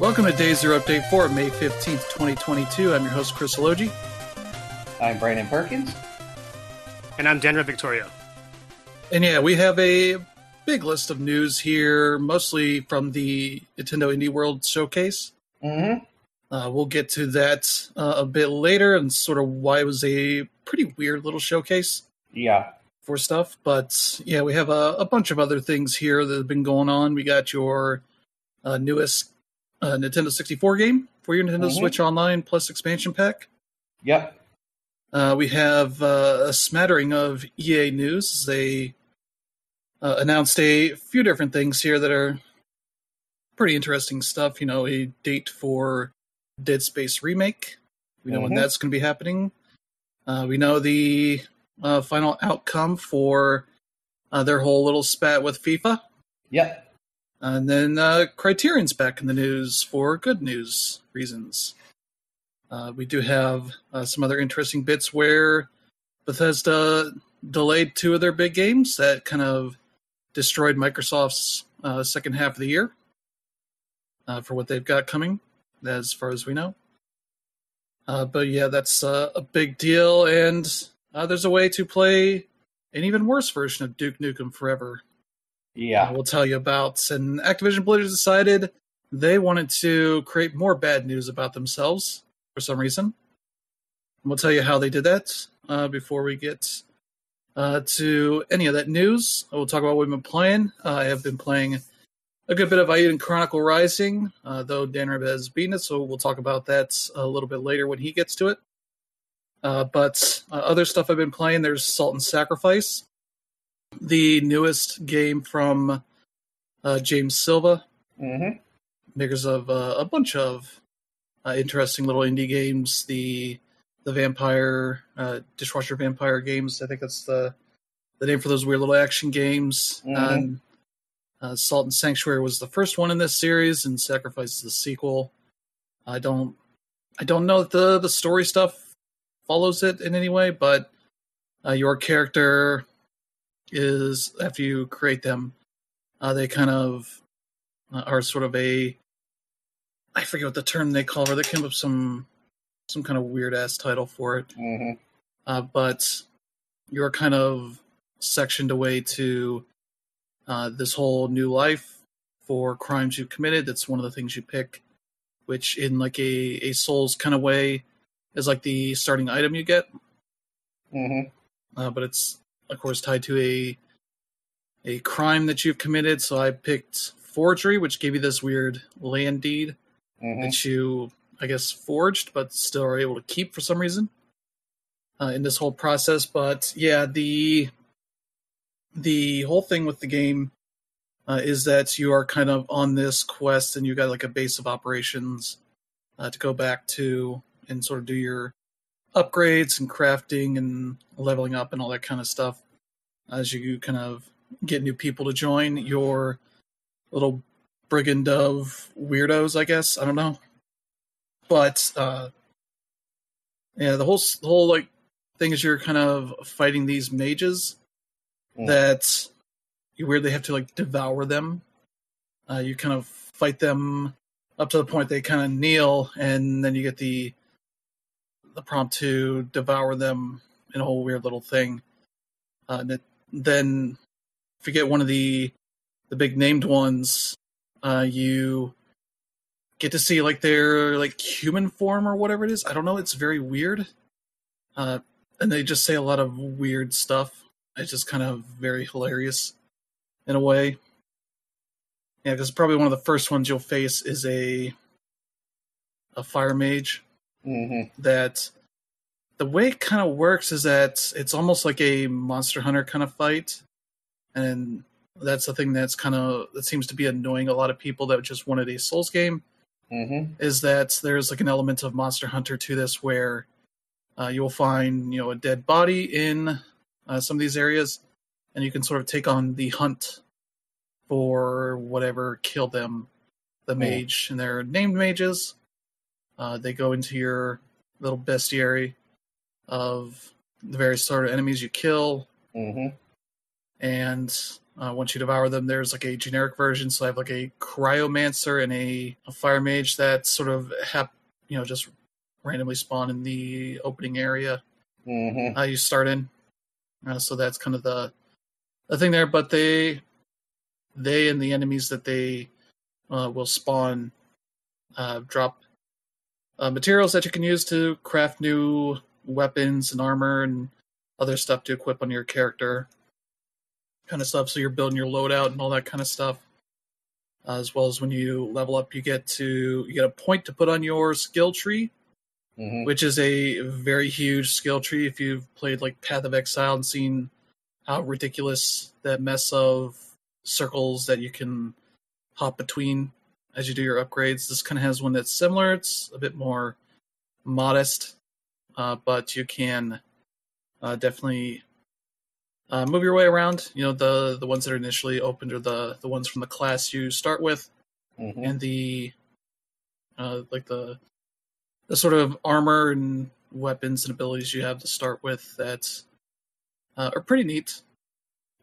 Welcome to Day Zero Update for May 15th, 2022. I'm your host, Chris Elogi. I'm Brandon Perkins. And I'm Denver Victoria. And yeah, we have a big list of news here, mostly from the Nintendo Indie World Showcase. Mm-hmm. Uh, we'll get to that uh, a bit later and sort of why it was a pretty weird little showcase Yeah. for stuff. But yeah, we have a, a bunch of other things here that have been going on. We got your uh, newest uh, Nintendo 64 game for your Nintendo Mhm. Switch Online Plus expansion pack. Yep. Uh, we have uh, a smattering of EA news. They uh, announced a few different things here that are pretty interesting stuff. You know, a date for Dead Space remake. We know when Mhm. that's going to be happening. Uh, we know the uh, final outcome for uh, their whole little spat with FIFA. Yep. And then uh, Criterion's back in the news for good news reasons. Uh, we do have uh, some other interesting bits where Bethesda delayed two of their big games that kind of destroyed Microsoft's uh, second half of the year uh, for what they've got coming, as far as we know. Uh, but yeah, that's uh, a big deal, and there's a way to play an even worse version of Duke Nukem Forever Yeah. we'll tell you about. And Activision Blizzard decided they wanted to create more bad news about themselves for some reason. And we'll tell you how they did that uh, before we get uh, to any of that news. We'll talk about what we've been playing. Uh, I have been playing a good bit of Eiyuden Chronicle Rising, uh, though Dan has beaten it, so we'll talk about that a little bit later when he gets to it. Uh, but uh, other stuff I've been playing, there's Salt and Sacrifice, the newest game from uh, James Silva, Mm-hmm. makers of uh, a bunch of uh, interesting little indie games. The the vampire uh, dishwasher vampire games. I think that's the the name for those weird little action games. Mhm. And uh, Salt and Sanctuary was the first one in this series, and Sacrifice is the sequel. I don't I don't know if the the story stuff follows it in any way, but uh, your character is after you create them, uh, they kind of uh, are sort of a I forget what the term they call it. They came up with some some kind of weird ass title for it. Mm-hmm. Uh, but you're kind of sectioned away to uh, this whole new life for crimes you've committed. That's one of the things you pick, which in like a, a Souls kind of way is like the starting item you get. Mm-hmm. Uh, but it's of course tied to a a crime that you've committed. So I picked forgery, which gave you this weird land deed Mm-hmm. that you, I guess, forged, but still are able to keep for some reason uh, in this whole process. But yeah, the the whole thing with the game uh, is that you are kind of on this quest, and you got like a base of operations uh, to go back to and sort of do your upgrades and crafting and leveling up and all that kind of stuff as you kind of get new people to join your little brigand of weirdos, I guess. I don't know. But uh yeah, the whole the whole like thing is you're kind of fighting these mages Mm. that you weirdly have to like devour them. Uh you kind of fight them up to the point they kind of kneel and then you get the the prompt to devour them in a whole weird little thing. Uh then if you get one of the the big named ones, uh, you get to see like their like human form or whatever it is. I don't know. It's very weird, uh, and they just say a lot of weird stuff. It's just kind of very hilarious in a way. Yeah, because probably one of the first ones you'll face is a a fire mage Mm-hmm. that the way it kind of works is that it's almost like a monster hunter kind of fight and that's the thing that's kind of that seems to be annoying a lot of people that just wanted a souls game Mm-hmm. is that there's like an element of monster hunter to this where uh, you'll find you know a dead body in uh, some of these areas and you can sort of take on the hunt for whatever killed them the Hmm. mage and they're named mages uh, they go into your little bestiary of the various sort of enemies you kill Mm-hmm. and Uh, once you devour them, there's like a generic version. So I have like a cryomancer and a, a fire mage that sort of have, you know, just randomly spawn in the opening area Mm-hmm. uh, you start in. Uh, so that's kind of the the thing there. But they they and the enemies that they uh, will spawn uh, drop uh, materials that you can use to craft new weapons and armor and other stuff to equip on your character, kind of stuff. So you're building your loadout and all that kind of stuff. Uh, as well as when you level up, you get to you get a point to put on your skill tree, Mm-hmm. which is a very huge skill tree. If you've played like Path of Exile and seen how ridiculous that mess of circles that you can hop between as you do your upgrades, this kind of has one that's similar. It's a bit more modest, uh, but you can uh, definitely uh, move your way around. You know, the the ones that are initially opened are the the ones from the class you start with Mm-hmm. and the uh, like the the sort of armor and weapons and abilities you have to start with that uh, are pretty neat.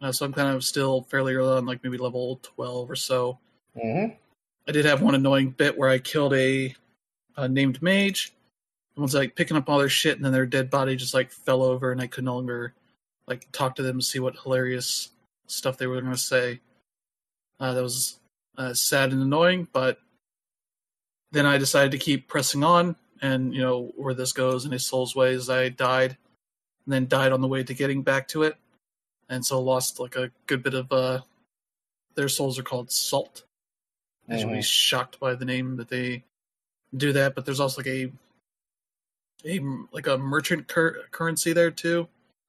Uh, so I'm kind of still fairly early on, like maybe level 12 or so. Mm-hmm. I did have one annoying bit where I killed a, a named mage. Someone's like picking up all their shit, and then their dead body just like fell over, and I could no longer like talk to them and see what hilarious stuff they were going to say. Uh, that was uh, sad and annoying, but then I decided to keep pressing on, and you know where this goes in his soul's ways. I died, and then died on the way to getting back to it, and so lost like a good bit of uh, their souls are called salt. Should be shocked by the name that they do that, but there's also like a a like a merchant cur- currency there too.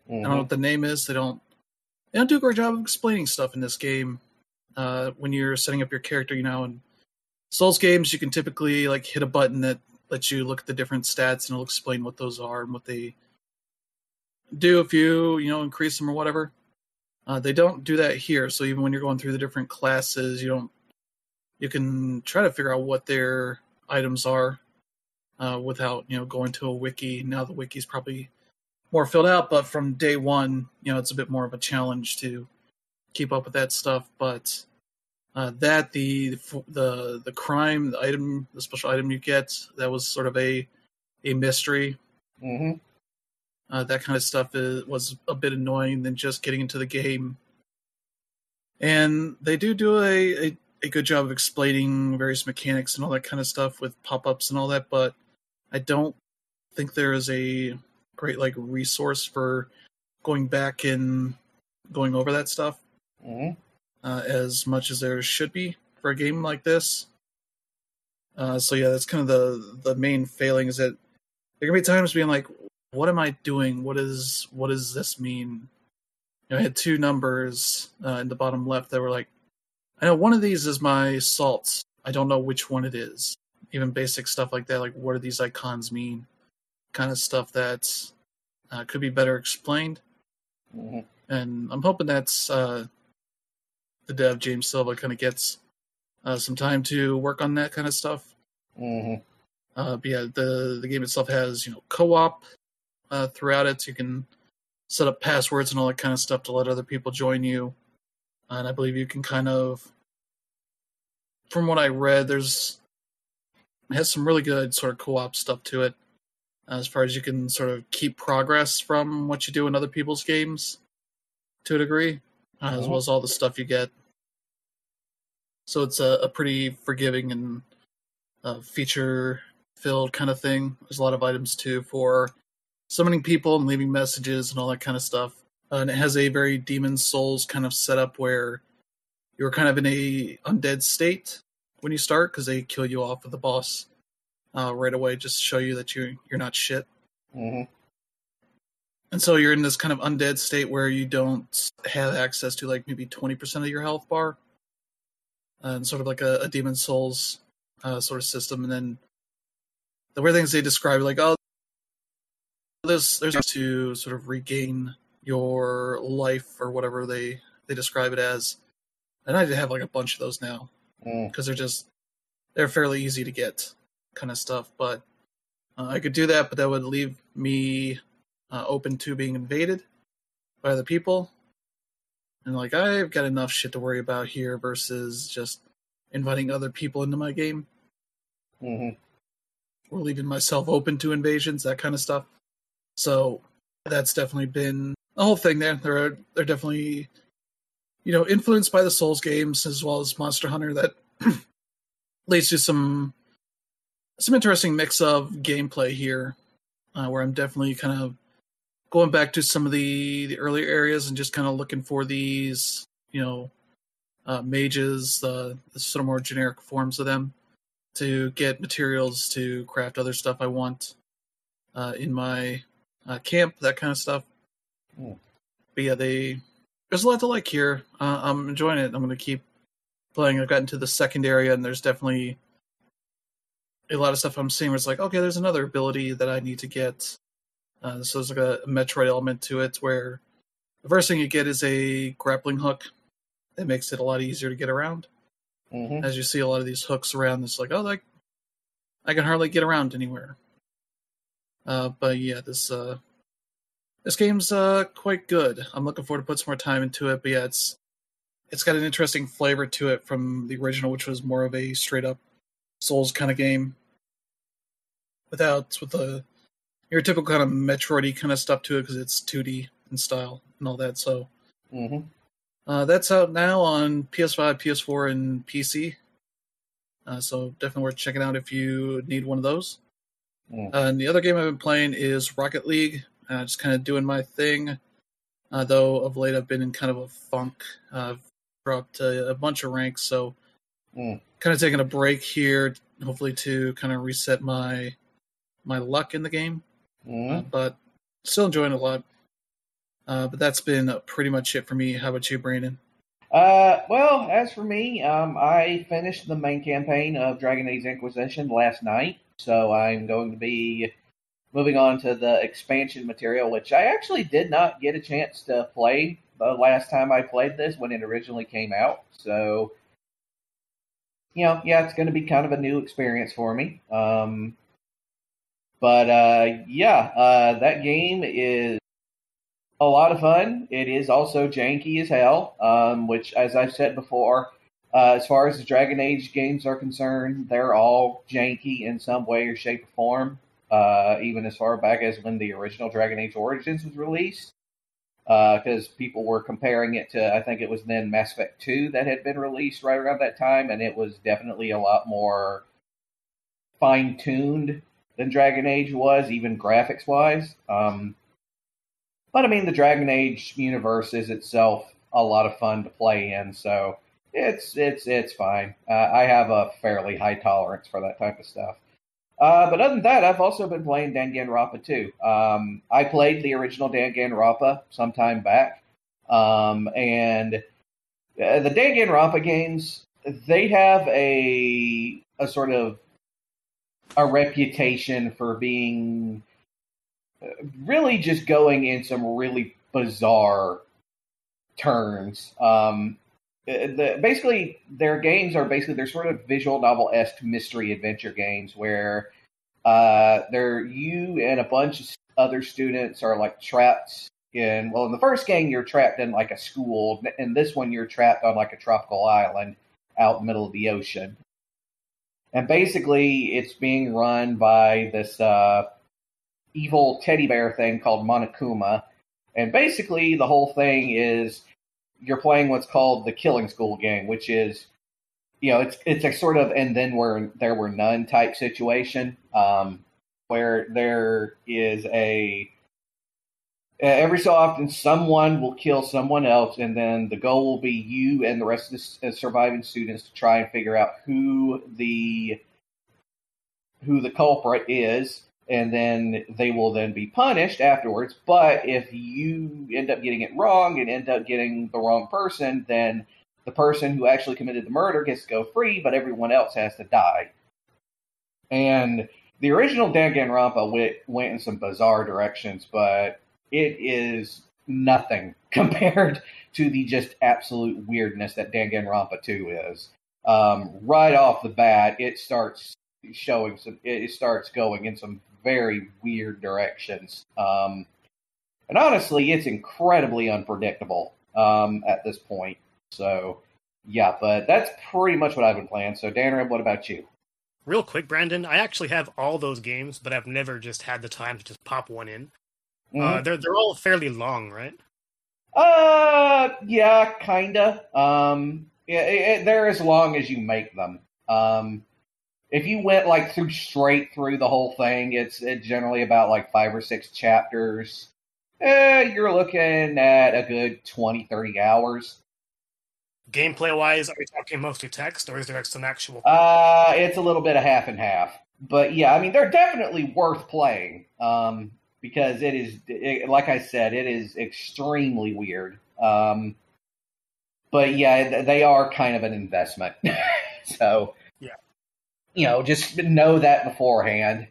I don't know what the name is. They don't they don't do a great job of explaining stuff in this game. Uh, when you're setting up your character, you know, in Souls games, you can typically like hit a button that lets you look at the different stats and it'll explain what those are and what they do if you you know increase them or whatever. Uh, they don't do that here. So even when you're going through the different classes, you don't you can try to figure out what their items are uh, without you know going to a wiki. Now the wiki's probably more filled out, but from day one, you know, it's a bit more of a challenge to keep up with that stuff. But uh, that the the the crime, the item, the special item you get, that was sort of a a mystery. Mm-hmm. Uh, that kind of stuff is, was a bit annoying than just getting into the game. And they do do a, a, a good job of explaining various mechanics and all that kind of stuff with pop ups and all that, but I don't think there is a great like resource for going back and going over that stuff Mm-hmm. uh, as much as there should be for a game like this. Uh, so yeah, that's kind of the the main failing is that there can be times being like, "What am I doing? What is what does this mean?" You know, I had two numbers uh, in the bottom left that were like, "I know one of these is my salts. I don't know which one it is." Even basic stuff like that, like what do these icons mean? Kind of stuff that uh, could be better explained Mm-hmm. and I'm hoping that's uh, the dev James Silva kind of gets uh, some time to work on that kind of stuff. Mm-hmm. Uh, but yeah, the the game itself has you know co-op uh, throughout it, so you can set up passwords and all that kind of stuff to let other people join you. And I believe you can kind of, from what I read, there's it has some really good sort of co-op stuff to it. As far as you can sort of keep progress from what you do in other people's games, to a degree, uh, as Mhm. well as all the stuff you get. So it's a, a pretty forgiving and uh, feature filled kind of thing. There's a lot of items too for summoning people and leaving messages and all that kind of stuff. Uh, and it has a very Demon Souls kind of setup where you're kind of in a undead state when you start because they kill you off with the boss uh, right away, just to show you that you you're not shit. Mm-hmm. And so you're in this kind of undead state where you don't have access to like maybe 20% of your health bar. And sort of like a, a Demon Souls uh, sort of system. And then the weird things they describe, like, oh, there's there's to sort of regain your life or whatever they they describe it as. And I have like a bunch of those now Mm. because they're just they're fairly easy to get kind of stuff. But uh, I could do that, but that would leave me uh, open to being invaded by other people. And like I've got enough shit to worry about here versus just inviting other people into my game hmm or leaving myself open to invasions, that kind of stuff. So that's definitely been the whole thing there. They're they're definitely you know influenced by the Souls games as well as Monster Hunter that leads to some some interesting mix of gameplay here, uh, where I'm definitely kind of going back to some of the the earlier areas and just kind of looking for these you know uh, mages, uh, the sort of more generic forms of them to get materials to craft other stuff I want uh, in my uh, camp, that kind of stuff. Hmm. But yeah, they there's a lot to like here. Uh, I'm enjoying it. I'm going to keep playing. I've gotten to the second area, and there's definitely a lot of stuff I'm seeing where it's like, okay, there's another ability that I need to get. Uh, so there's like a, Metroid element to it where the first thing you get is a grappling hook that makes it a lot easier to get around hmm as you see a lot of these hooks around it's like oh like i can hardly get around anywhere uh but yeah this uh this game's uh quite good i'm looking forward to put some more time into it but yeah it's it's got an interesting flavor to it from the original which was more of a straight up souls kind of game without with the your typical kind of metroidy kind of stuff to it because it's 2d in style and all that so hmm uh, that's out now on PS5, PS4, and PC. Uh, so definitely worth checking out if you need one of those. Mm. Uh, and the other game I've been playing is Rocket League. Uh, just kind of doing my thing. Uh, though of late I've been in kind of a funk. I've dropped a, a bunch of ranks, so Mm. kind of taking a break here, hopefully to kind of reset my my luck in the game. hmm Uh, but still enjoying it a lot. Uh, but that's been pretty much it for me. How about you, Brandon? Uh, well, as for me, um, I finished the main campaign of Dragon Age Inquisition last night, so I'm going to be moving on to the expansion material, which I actually did not get a chance to play the last time I played this when it originally came out. So, you know, yeah, it's going to be kind of a new experience for me. Um, but uh, yeah, uh, that game is a lot of fun. It is also janky as hell, um, which, as I've said before, uh, as far as the Dragon Age games are concerned, they're all janky in some way or shape or form. Uh, even as far back as when the original Dragon Age Origins was released, because people were comparing it to, I think it was then Mass Effect 2 that had been released right around that time, and it was definitely a lot more fine tuned than Dragon Age was, even graphics wise. Um, but I mean, the Dragon Age universe is itself a lot of fun to play in, so it's it's it's fine. Uh, I have a fairly high tolerance for that type of stuff. Uh, but other than that, I've also been playing Danganronpa too. Um, I played the original Danganronpa some time back, um, and uh, the Danganronpa games they have a a sort of a reputation for being uh, really just going in some really bizarre turns. Um, the, basically, their games are basically they're sort of visual novel esque mystery adventure games where uh, they're you and a bunch of other students are like trapped in. Well, in the first game, you're trapped in like a school. and this one, you're trapped on like a tropical island out in the middle of the ocean. And basically, it's being run by this uh, evil teddy bear thing called Monokuma. And basically, the whole thing is you're playing what's called the Killing School game, which is, you know, it's it's a sort of and then where there were none type situation, um, where there is a every so often someone will kill someone else, and then the goal will be you and the rest of the surviving students to try and figure out who the who the culprit is and then they will then be punished afterwards. But if you end up getting it wrong and end up getting the wrong person, then the person who actually committed the murder gets to go free, but everyone else has to die. And the original Danganronpa went, went in some bizarre directions, but it is nothing compared to the just absolute weirdness that Danganronpa 2 is. Um, right off the bat, it starts showing some, it starts going in some very weird directions. Um, and honestly, it's incredibly unpredictable. um, at this point. So yeah, but that's pretty much what I've been playing. So Danner, what about you? Real quick, Brandon, I actually have all those games, but I've never just had the time to just pop one in. Uh, Mhm. they're they're all fairly long, right? Uh, yeah, kinda. Um, yeah, it, it- they're as long as you make them. Um, if you went like through straight through the whole thing, it's it's generally about like five or six chapters. Eh, you're looking at a good 20, 30 hours. Gameplay wise, are we talking mostly text, or is there some actual? Uh, it's a little bit of half and half, but yeah, I mean they're definitely worth playing. Um, because it is, it, like I said, it is extremely weird. Um, but yeah, they are kind of an investment. so. You know, just know that beforehand.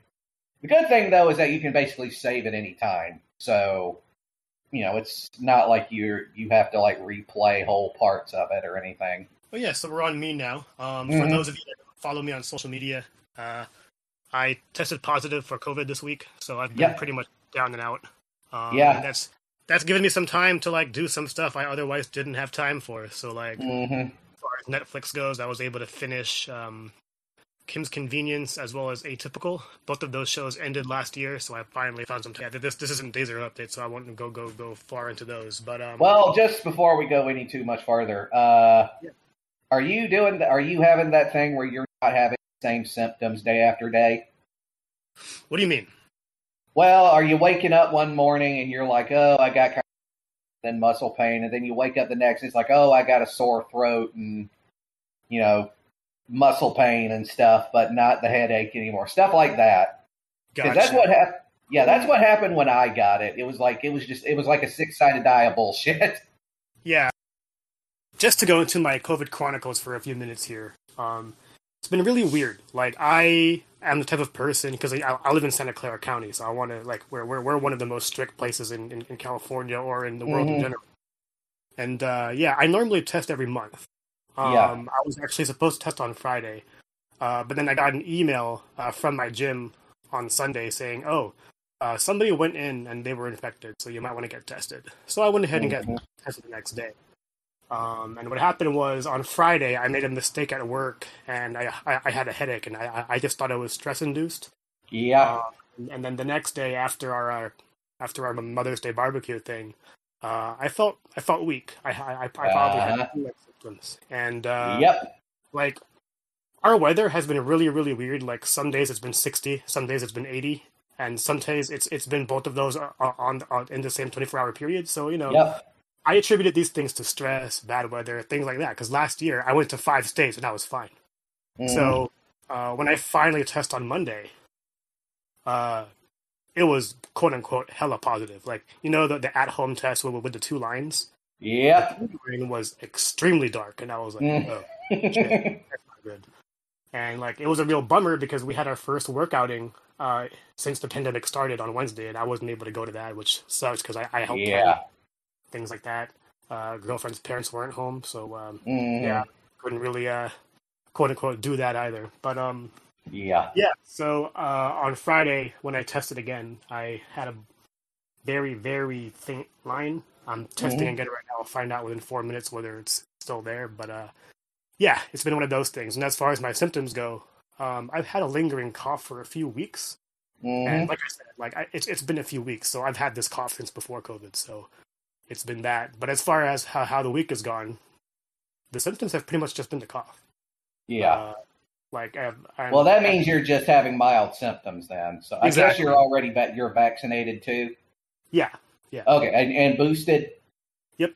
The good thing though is that you can basically save at any time. So you know, it's not like you're you have to like replay whole parts of it or anything. Oh yeah, so we're on me now. Um, For Mhm. those of you that follow me on social media, uh, I tested positive for COVID this week, so I've been Yep. pretty much down and out. Um, Yeah. and that's that's given me some time to like do some stuff I otherwise didn't have time for. So like, hmm as far as Netflix goes, I was able to finish um, Kim's Convenience as well as Atypical. Both of those shows ended last year, so I finally found some time. This this isn't Day Zero update, so I won't go go go far into those. But um, Well, just before we go any too much farther, uh, Yeah. are you doing? th- Are you having that thing where you're not having the same symptoms day after day? what do you mean? Well, are you waking up one morning and you're like, "Oh, I got kind of then muscle pain," and then you wake up the next, it's like, "Oh, I got a sore throat and you know muscle pain and stuff, but not the headache anymore." Stuff like that. Because that's what happened. Yeah, that's what happened when I got it. It was like it was just it was like a six sided die of bullshit. Yeah. Just to go into my COVID chronicles for a few minutes here. Um, it's been really weird. Like I am the type of person because I, I live in Santa Clara County, so I want to like we're, we're we're one of the most strict places in, in, in California or in the world in Mhm. general. And uh, yeah, I normally test every month. Um, Yeah. I was actually supposed to test on Friday, uh, but then I got an email uh, from my gym on Sunday saying, "Oh, uh, somebody went in and they were infected, so you might want to get tested." So I went ahead and got Mhm. tested the next day. Um, and what happened was on Friday, I made a mistake at work, and I I, I had a headache, and I I just thought it was stress induced. Yeah. Um, and then the next day, after our uh, after our Mother's Day barbecue thing, uh, I felt I felt weak. I I, I probably Uh-huh. had symptoms, and uh, yep. like our weather has been really really weird. Like some days it's been sixty, some days it's been eighty, and some days it's it's been both of those uh, on, on in the same twenty four hour period. So you know. Yep. I attributed these things to stress, bad weather, things like that. Because last year I went to five states and I was fine. Mhm. So uh, when I finally test on Monday, uh, it was quote unquote hella positive. Like you know the, the at home test with, with the two lines. Yep. The line was extremely dark, and I was like, Mm. oh, shit, that's not good. And like it was a real bummer because we had our first work outing uh, since the pandemic started on Wednesday, and I wasn't able to go to that, which sucks because I, I helped yeah. things like that. Uh, girlfriend's parents weren't home, so um, Mhm. yeah, couldn't really uh, quote unquote do that either. But um, Yeah. yeah. So uh, on Friday when I tested again, I had a very very faint line. I'm testing Mhm. again right now. I'll find out within four minutes whether it's still there. But uh, yeah, it's been one of those things. And as far as my symptoms go, um, I've had a lingering cough for a few weeks. Mhm. And like I said, like I, it's it's been a few weeks, so I've had this cough since before COVID. So it's been that. But as far as how, how the week has gone, the symptoms have pretty much just been the cough. Yeah. Uh, like I've, I'm, well, that means you're just having mild symptoms then. So I guess you're already va- you're vaccinated too. yeah. Yeah. Okay, and, and boosted. Yep.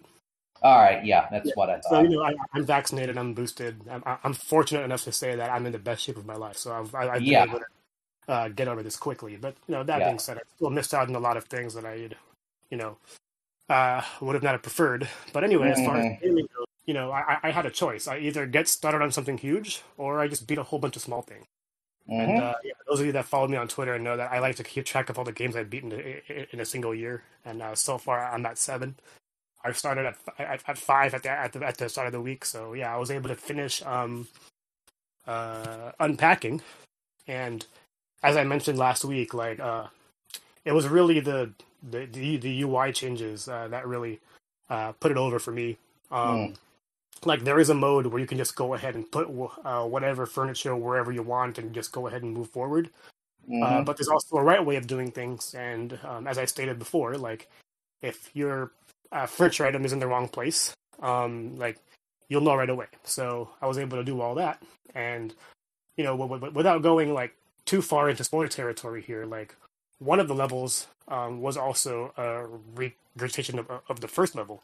All right. Yeah, that's Yeah. what I thought. So you know, I, I'm vaccinated. I'm boosted. I'm, I'm fortunate enough to say that I'm in the best shape of my life. So I've, I- I've been Yeah. able to uh, get over this quickly. But you know, that Yeah. being said, I still missed out on a lot of things that I, you know, uh, would have not have preferred. But anyway, as far as Mhm. gaming goes, you know, I, I had a choice. I either get started on something huge, or I just beat a whole bunch of small things. And Mhm. uh, yeah, those of you that follow me on Twitter know that I like to keep track of all the games I've beaten in, a single year. And uh, so far, I'm at seven. I started at, at at five at the at the at the start of the week. So yeah, I was able to finish um, uh, unpacking. And as I mentioned last week, like uh, it was really the the the, the UI changes uh, that really uh, put it over for me. Um, Like there is a mode where you can just go ahead and put uh, whatever furniture wherever you want and just go ahead and move forward. Mhm. Uh, but there's also a right way of doing things, and um, as I stated before, like if your uh, furniture item is in the wrong place, um, like you'll know right away. So I was able to do all that, and you know, w- w- without going like too far into spoiler territory here, like one of the levels um, was also a regurgitation of, of the first level,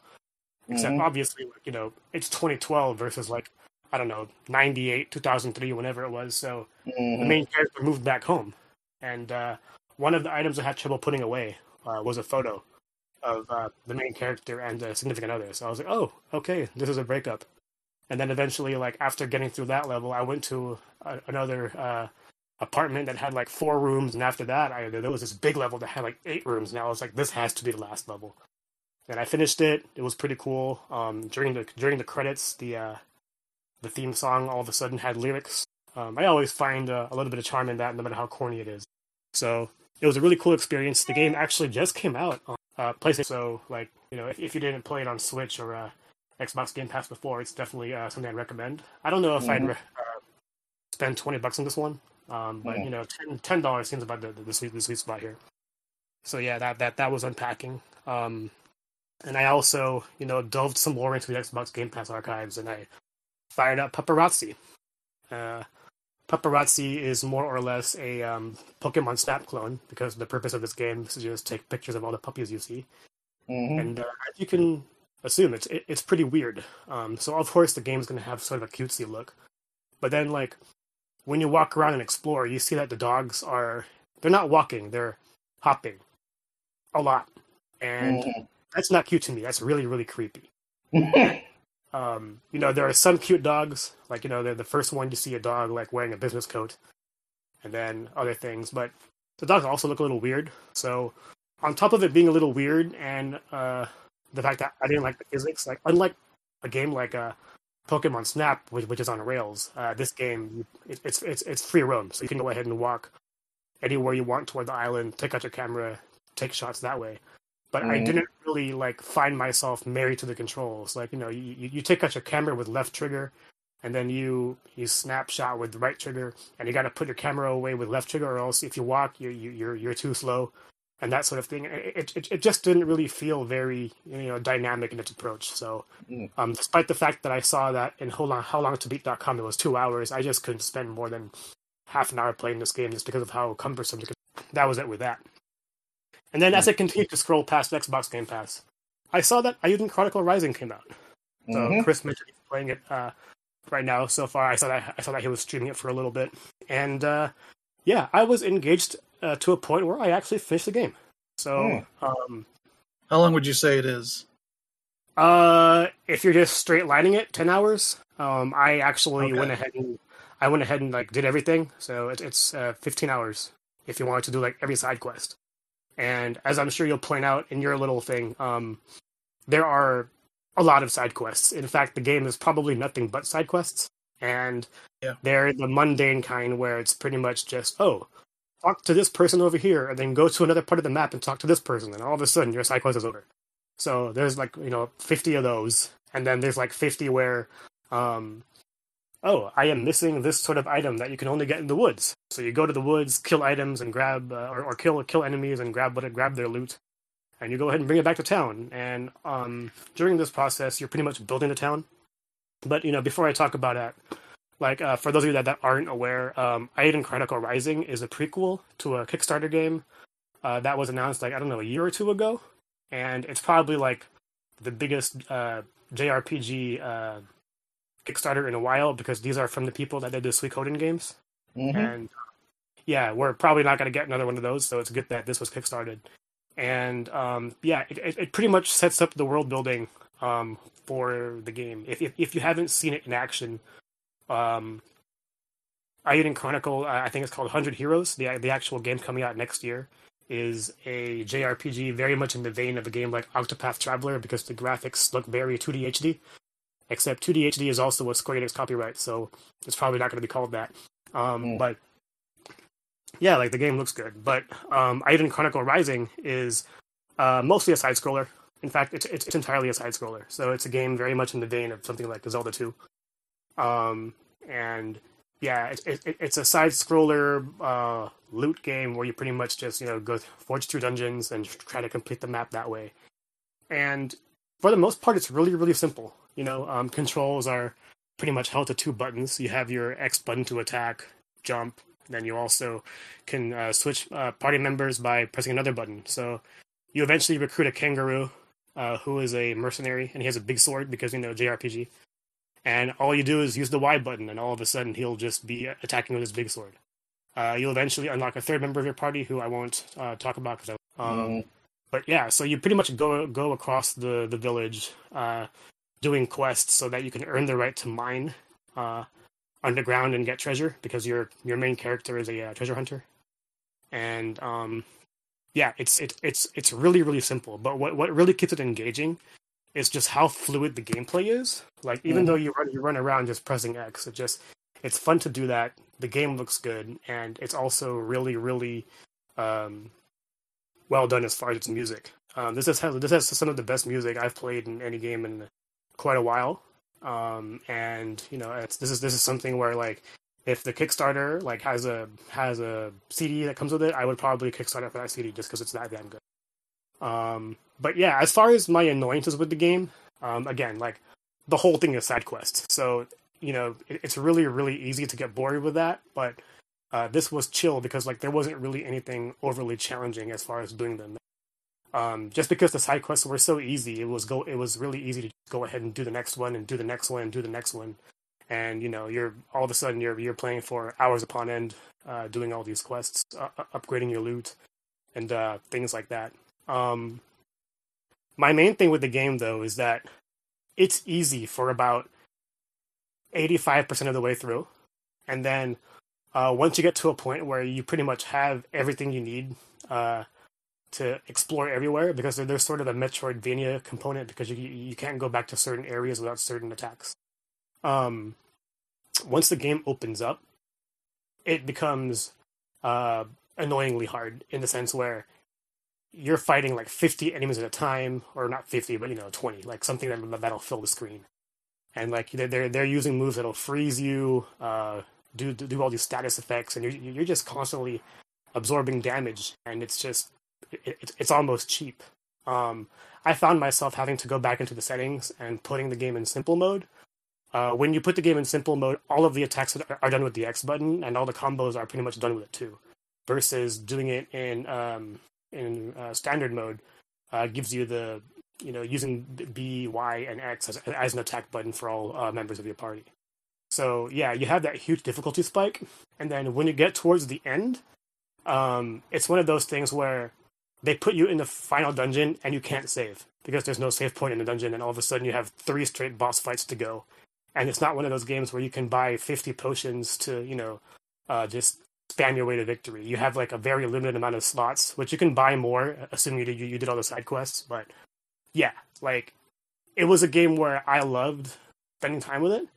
except Mhm. obviously, like, you know, it's 2012 versus like I don't know 98, 2003, whenever it was. So the Mhm. main character moved back home, and uh, one of the items I had trouble putting away uh, was a photo of uh, the main character and a significant other. So I was like, "Oh, okay, this is a breakup." And then eventually, like after getting through that level, I went to a, another uh, apartment that had like four rooms, and after that, I, there was this big level that had like eight rooms, and I was like, "This has to be the last level." And I finished it. It was pretty cool. Um, during the during the credits, the uh, the theme song all of a sudden had lyrics um, I always find uh, a little bit of charm in that, no matter how corny it is. So it was a really cool experience. The game actually just came out on uh, PlayStation, so like you know, if, if you didn't play it on Switch or uh, Xbox Game Pass before, it's definitely uh, something I'd recommend. I don't know if I'd Mhm. re- uh, spend twenty bucks on this one, um, but Mhm. you know, ten dollars seems about the, the, the sweet the sweet spot here. So yeah, that that that was unpacking. Um, and I also you know delved some more into the Xbox Game Pass archives, and I fired up Pupperazzi. Uh, Pupperazzi is more or less a um, Pokemon Snap clone because the purpose of this game is to just take pictures of all the puppies you see, Mhm. and uh, as you can assume, it's it, it's pretty weird. Um, so of course the game's going to have sort of a cutesy look, but then like when you walk around and explore, you see that the dogs are they're not walking, they're hopping a lot, and Mhm. That's not cute to me. That's really really creepy. Um, you know, there are some cute dogs, like you know, they're the first one you see a dog like wearing a business coat, and then other things. But the dogs also look a little weird. So, on top of it being a little weird, and uh, the fact that I didn't like the physics, like unlike a game like uh, Pokemon Snap, which, which is on rails, uh, this game it, it's it's it's free roam, so you can go ahead and walk anywhere you want toward the island, take out your camera, take shots that way but I Mhm. didn't really like find myself married to the controls. Like you know, you, you take out your camera with left trigger, and then you you snapshot with right trigger, and you got to put your camera away with left trigger, or else if you walk, you you you're you're too slow, and that sort of thing. It it, it just didn't really feel very you know dynamic in its approach. So, Mm. um, despite the fact that I saw that in how long how long to beat.com it was two hours, I just couldn't spend more than half an hour playing this game just because of how cumbersome. The, that was it with that. And then as I continued to scroll past Xbox Game Pass, I saw that Eiyuden Chronicle Rising came out. So Mhm. Chris mentioned he's playing it uh, right now. So far, I saw that I saw that he was streaming it for a little bit, and uh, yeah, I was engaged uh, to a point where I actually finished the game. So, um, How long would you say it is? uh, if you're just straight lining it, ten hours. Um, I actually Okay. went ahead and I went ahead and like did everything. So it, it's uh, fifteen hours if you wanted to do like every side quest. And as I'm sure you'll point out in your little thing, um, there are a lot of side quests. In fact, the game is probably nothing but side quests, and Yeah. they're the mundane kind where it's pretty much just oh, talk to this person over here, and then go to another part of the map and talk to this person, and all of a sudden your side quest is over. So there's like you know 50 of those, and then there's like 50 where, um, oh, I am missing this sort of item that you can only get in the woods. So you go to the woods, kill items, and grab uh, or, or kill kill enemies and grab what grab their loot, and you go ahead and bring it back to town. And um, during this process, you're pretty much building the town. But you know, before I talk about that, like uh, for those of you that, that aren't aware, um, Eiyuden Chronicle Rising is a prequel to a Kickstarter game uh, that was announced like I don't know a year or two ago, and it's probably like the biggest uh, JRPG uh, Kickstarter in a while because these are from the people that did the Suikoden games, Mhm. and yeah, we're probably not going to get another one of those. So it's good that this was kickstarted, and um, yeah, it, it, pretty much sets up the world building um, for the game. If, if if you haven't seen it in action, um, Eiyuden Chronicle, I think it's called Hundred Heroes. The the actual game coming out next year is a JRPG very much in the vein of a game like Octopath Traveler because the graphics look very 2D HD. Except 2D HD is also a Square Enix copyright, so it's probably not going to be called that. Um, Mm. But yeah, like the game looks good. But um, Eiyuden Chronicle Rising is uh, mostly a side scroller. In fact, it's, it's, it's entirely a side scroller. So it's a game very much in the vein of something like Zelda 2. Um, and yeah, it, it, it's a side scroller uh, loot game where you pretty much just you know go forge through dungeons and try to complete the map that way. And for the most part, it's really really simple. You know, um, controls are pretty much held to two buttons. You have your X button to attack, jump. Then you also can uh, switch uh, party members by pressing another button. So you eventually recruit a kangaroo uh, who is a mercenary and he has a big sword because you know JRPG. And all you do is use the Y button, and all of a sudden he'll just be attacking with his big sword. Uh, you'll eventually unlock a third member of your party who I won't uh, talk about because um, mm. But yeah, so you pretty much go go across the the village, uh, doing quests so that you can earn the right to mine uh, underground and get treasure because your your main character is a uh, treasure hunter. And um, yeah, it's it, it's it's really really simple. But what what really keeps it engaging is just how fluid the gameplay is. Like even mm. though you run you run around just pressing X, it just it's fun to do that. The game looks good, and it's also really really um, well done as far as its music. Um, this has this has some of the best music I've played in any game in quite a while. Um, and you know, this is this is something where like if the Kickstarter like has a has a CD that comes with it, I would probably Kickstarter for that CD just because it's that damn good. Um, but yeah, as far as my annoyances with the game, um, again, like the whole thing is side quests, so you know it, it's really really easy to get bored with that. But uh, this was chill because like there wasn't really anything overly challenging as far as doing them. Um, just because the side quests were so easy, it was go it was really easy to go ahead and do the next one and do the next one and do the next one, and you know you're all of a sudden you're you're playing for hours upon end, uh, doing all these quests, uh, upgrading your loot, and uh, things like that. Um, my main thing with the game, though, is that it's easy for about 85% of the way through. And then uh, once you get to a point where you pretty much have everything you need uh, to explore everywhere, because there's sort of a Metroidvania component, because you, you can't go back to certain areas without certain attacks. Um, once the game opens up, it becomes uh, annoyingly hard in the sense where you're fighting like 50 enemies at a time, or not 50, but you know, 20, like something that that'll fill the screen. And like they're they're using moves that'll freeze you, uh, do do all these status effects, and you're you're just constantly absorbing damage, and it's just it, it's almost cheap. Um, I found myself having to go back into the settings and putting the game in simple mode. Uh, when you put the game in simple mode, all of the attacks are done with the X button, and all the combos are pretty much done with it too. Versus doing it in um, in uh, standard mode uh, gives you the you know using B, Y, and X as, as an attack button for all uh, members of your party. So yeah, you have that huge difficulty spike, and then when you get towards the end, um, it's one of those things where they put you in the final dungeon and you can't save because there's no save point in the dungeon, and all of a sudden you have three straight boss fights to go, and it's not one of those games where you can buy 50 potions to you know uh, just spam your way to victory. You have like a very limited amount of slots, which you can buy more, assuming you did, you, you did all the side quests. But yeah, like it was a game where I loved spending time with it.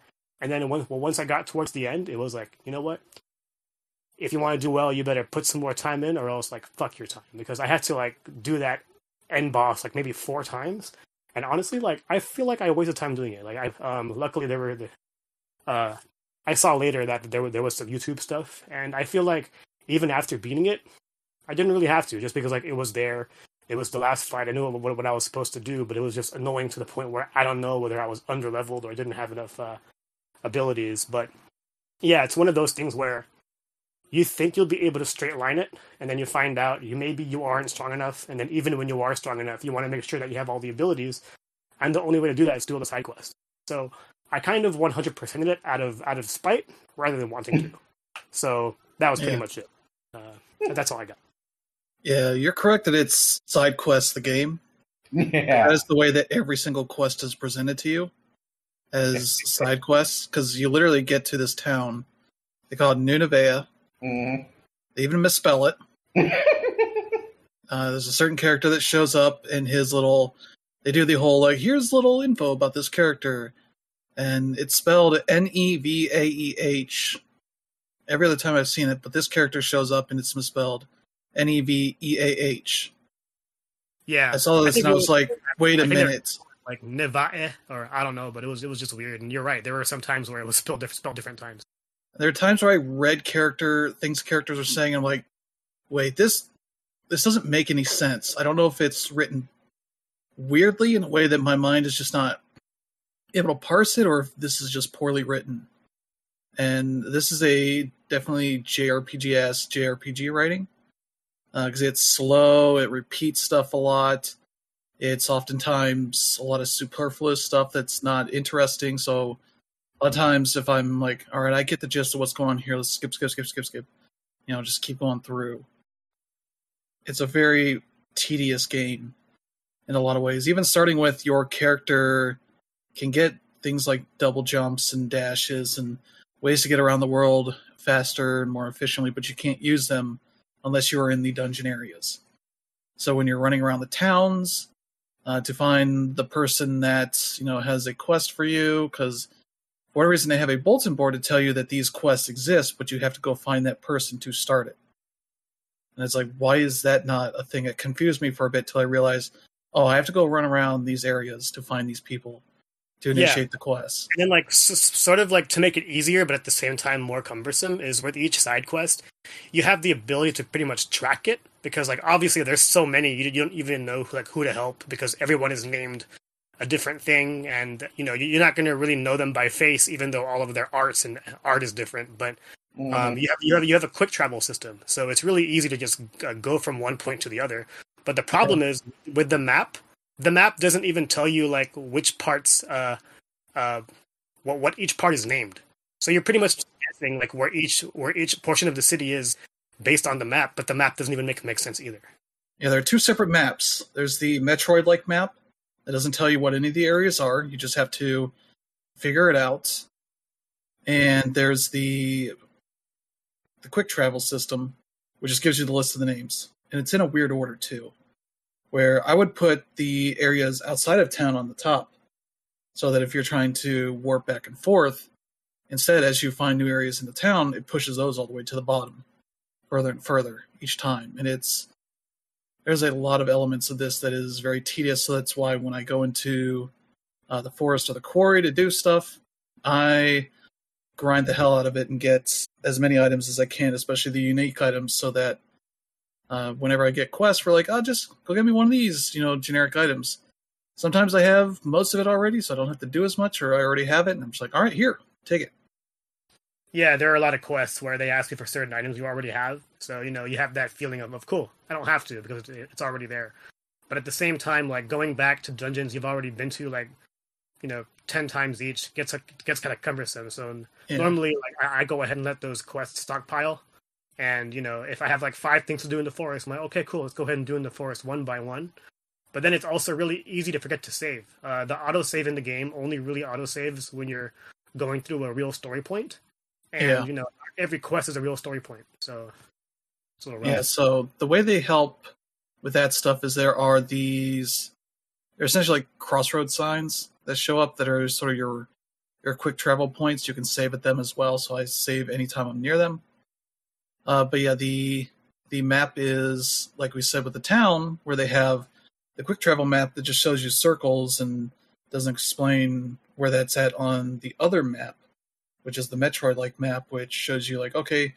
And then once, well, once I got towards the end, it was like, you know what? If you want to do well, you better put some more time in, or else like fuck your time. Because I had to like do that end boss like maybe four times, and honestly, like I feel like I wasted time doing it. Like I, um, luckily there were the, uh, I saw later that there there was some YouTube stuff, and I feel like even after beating it, I didn't really have to, just because like it was there. It was the last fight. I knew what, what I was supposed to do, but it was just annoying to the point where I don't know whether I was under leveled or I didn't have enough uh, abilities. But yeah, it's one of those things where you think you'll be able to straight line it, and then you find out you maybe you aren't strong enough, and then even when you are strong enough, you want to make sure that you have all the abilities, and the only way to do that is do all the side quests. So I kind of 100%ed it out of out of spite rather than wanting to. So that was pretty yeah. much it. Uh, that's all I got. Yeah, you're correct that it's side quest the game. Yeah, that is the way that every single quest is presented to you as side quests because you literally get to this town. They call it New Nevaeh. Mm-hmm. They even misspell it. uh, there's a certain character that shows up in his little. They do the whole like, here's little info about this character, and it's spelled N E V A E H. Every other time I've seen it, but this character shows up and it's misspelled N E V E A H. Yeah, I saw this think and I it was like, wait I a minute. like Nevaeh, or I don't know, but it was it was just weird. And you're right, there were some times where it was spelled, diff- spelled different times. There are times where I read character things characters are saying. I'm like, wait, this this doesn't make any sense. I don't know if it's written weirdly in a way that my mind is just not able to parse it, or if this is just poorly written. And this is a definitely JRPG ass JRPG writing uh, because it's slow. It repeats stuff a lot. It's oftentimes a lot of superfluous stuff that's not interesting. So lot of times if I'm like, all right, I get the gist of what's going on here, let's skip, skip, skip, skip, skip. You know, just keep going through. It's a very tedious game in a lot of ways. Even starting with your character can get things like double jumps and dashes and ways to get around the world faster and more efficiently, but you can't use them unless you are in the dungeon areas. So when you're running around the towns uh, to find the person that you know has a quest for you, because for whatever reason they have a bulletin board to tell you that these quests exist, but you have to go find that person to start it. And it's like, why is that not a thing? It confused me for a bit till I realized, oh, I have to go run around these areas to find these people to Yeah. initiate the quest. And then, like, s- sort of like to make it easier, but at the same time more cumbersome, is with each side quest, you have the ability to pretty much track it because, like, obviously there's so many you, you don't even know like who to help because everyone is named a different thing, and you know you- you're not going to really know them by face, even though all of their arts and art is different. But um, you have you have you have a quick travel system, so it's really easy to just uh, go from one point to the other. But the problem is with the map, the map doesn't even tell you like which parts, uh, uh, what what each part is named. So you're pretty much guessing like where each where each portion of the city is based on the map, but the map doesn't even make make sense either. Yeah, there are two separate maps. There's the Metroid like map that doesn't tell you what any of the areas are. You just have to figure it out. And there's the the quick travel system, which just gives you the list of the names. And it's in a weird order too. Where I would put the areas outside of town on the top. So that if you're trying to warp back and forth, instead as you find new areas in the town, it pushes those all the way to the bottom, further and further each time. And it's there's a lot of elements of this that is very tedious. So that's why when I go into uh, the forest or the quarry to do stuff, I grind the hell out of it and get as many items as I can, especially the unique items, so that uh, whenever I get quests for like, oh, just go get me one of these, you know, generic items. Sometimes I have most of it already, so I don't have to do as much, or I already have it, and I'm just like, all right, here, take it. Yeah, there are a lot of quests where they ask you for certain items you already have. So, you know, you have that feeling of, of cool, I don't have to because it's already there. But at the same time, like going back to dungeons you've already been to, like, you know, 10 times each gets gets kind of cumbersome. So Yeah. normally, like, I, I go ahead and let those quests stockpile. And, you know, if I have like five things to do in the forest, I'm like, okay, cool, let's go ahead and do in the forest one by one. But then it's also really easy to forget to save. Uh, the autosave in the game only really autosaves when you're going through a real story point and Yeah. you know every quest is a real story point so it's a little. Yeah, so the way they help with that stuff is there are these they're essentially like crossroad signs that show up that are sort of your your quick travel points. You can save at them as well, so I save anytime I'm near them. Uh, but yeah, the the map is like we said with the town where they have the quick travel map that just shows you circles and doesn't explain where that's at on the other map, which is the Metroid like map, which shows you like okay,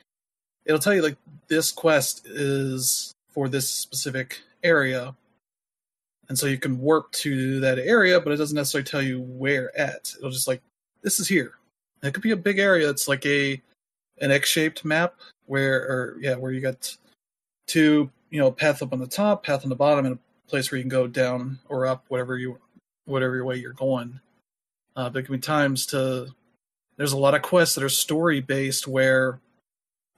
it'll tell you like this quest is for this specific area. And so you can warp to that area but it doesn't necessarily tell you where at. It'll just like this is here. It could be a big area it's like a an x-shaped map where or yeah where you got two you know path up on the top path on the bottom and a place where you can go down or up whatever you whatever way you're going. Uh, it can be times to there's a lot of quests that are story based where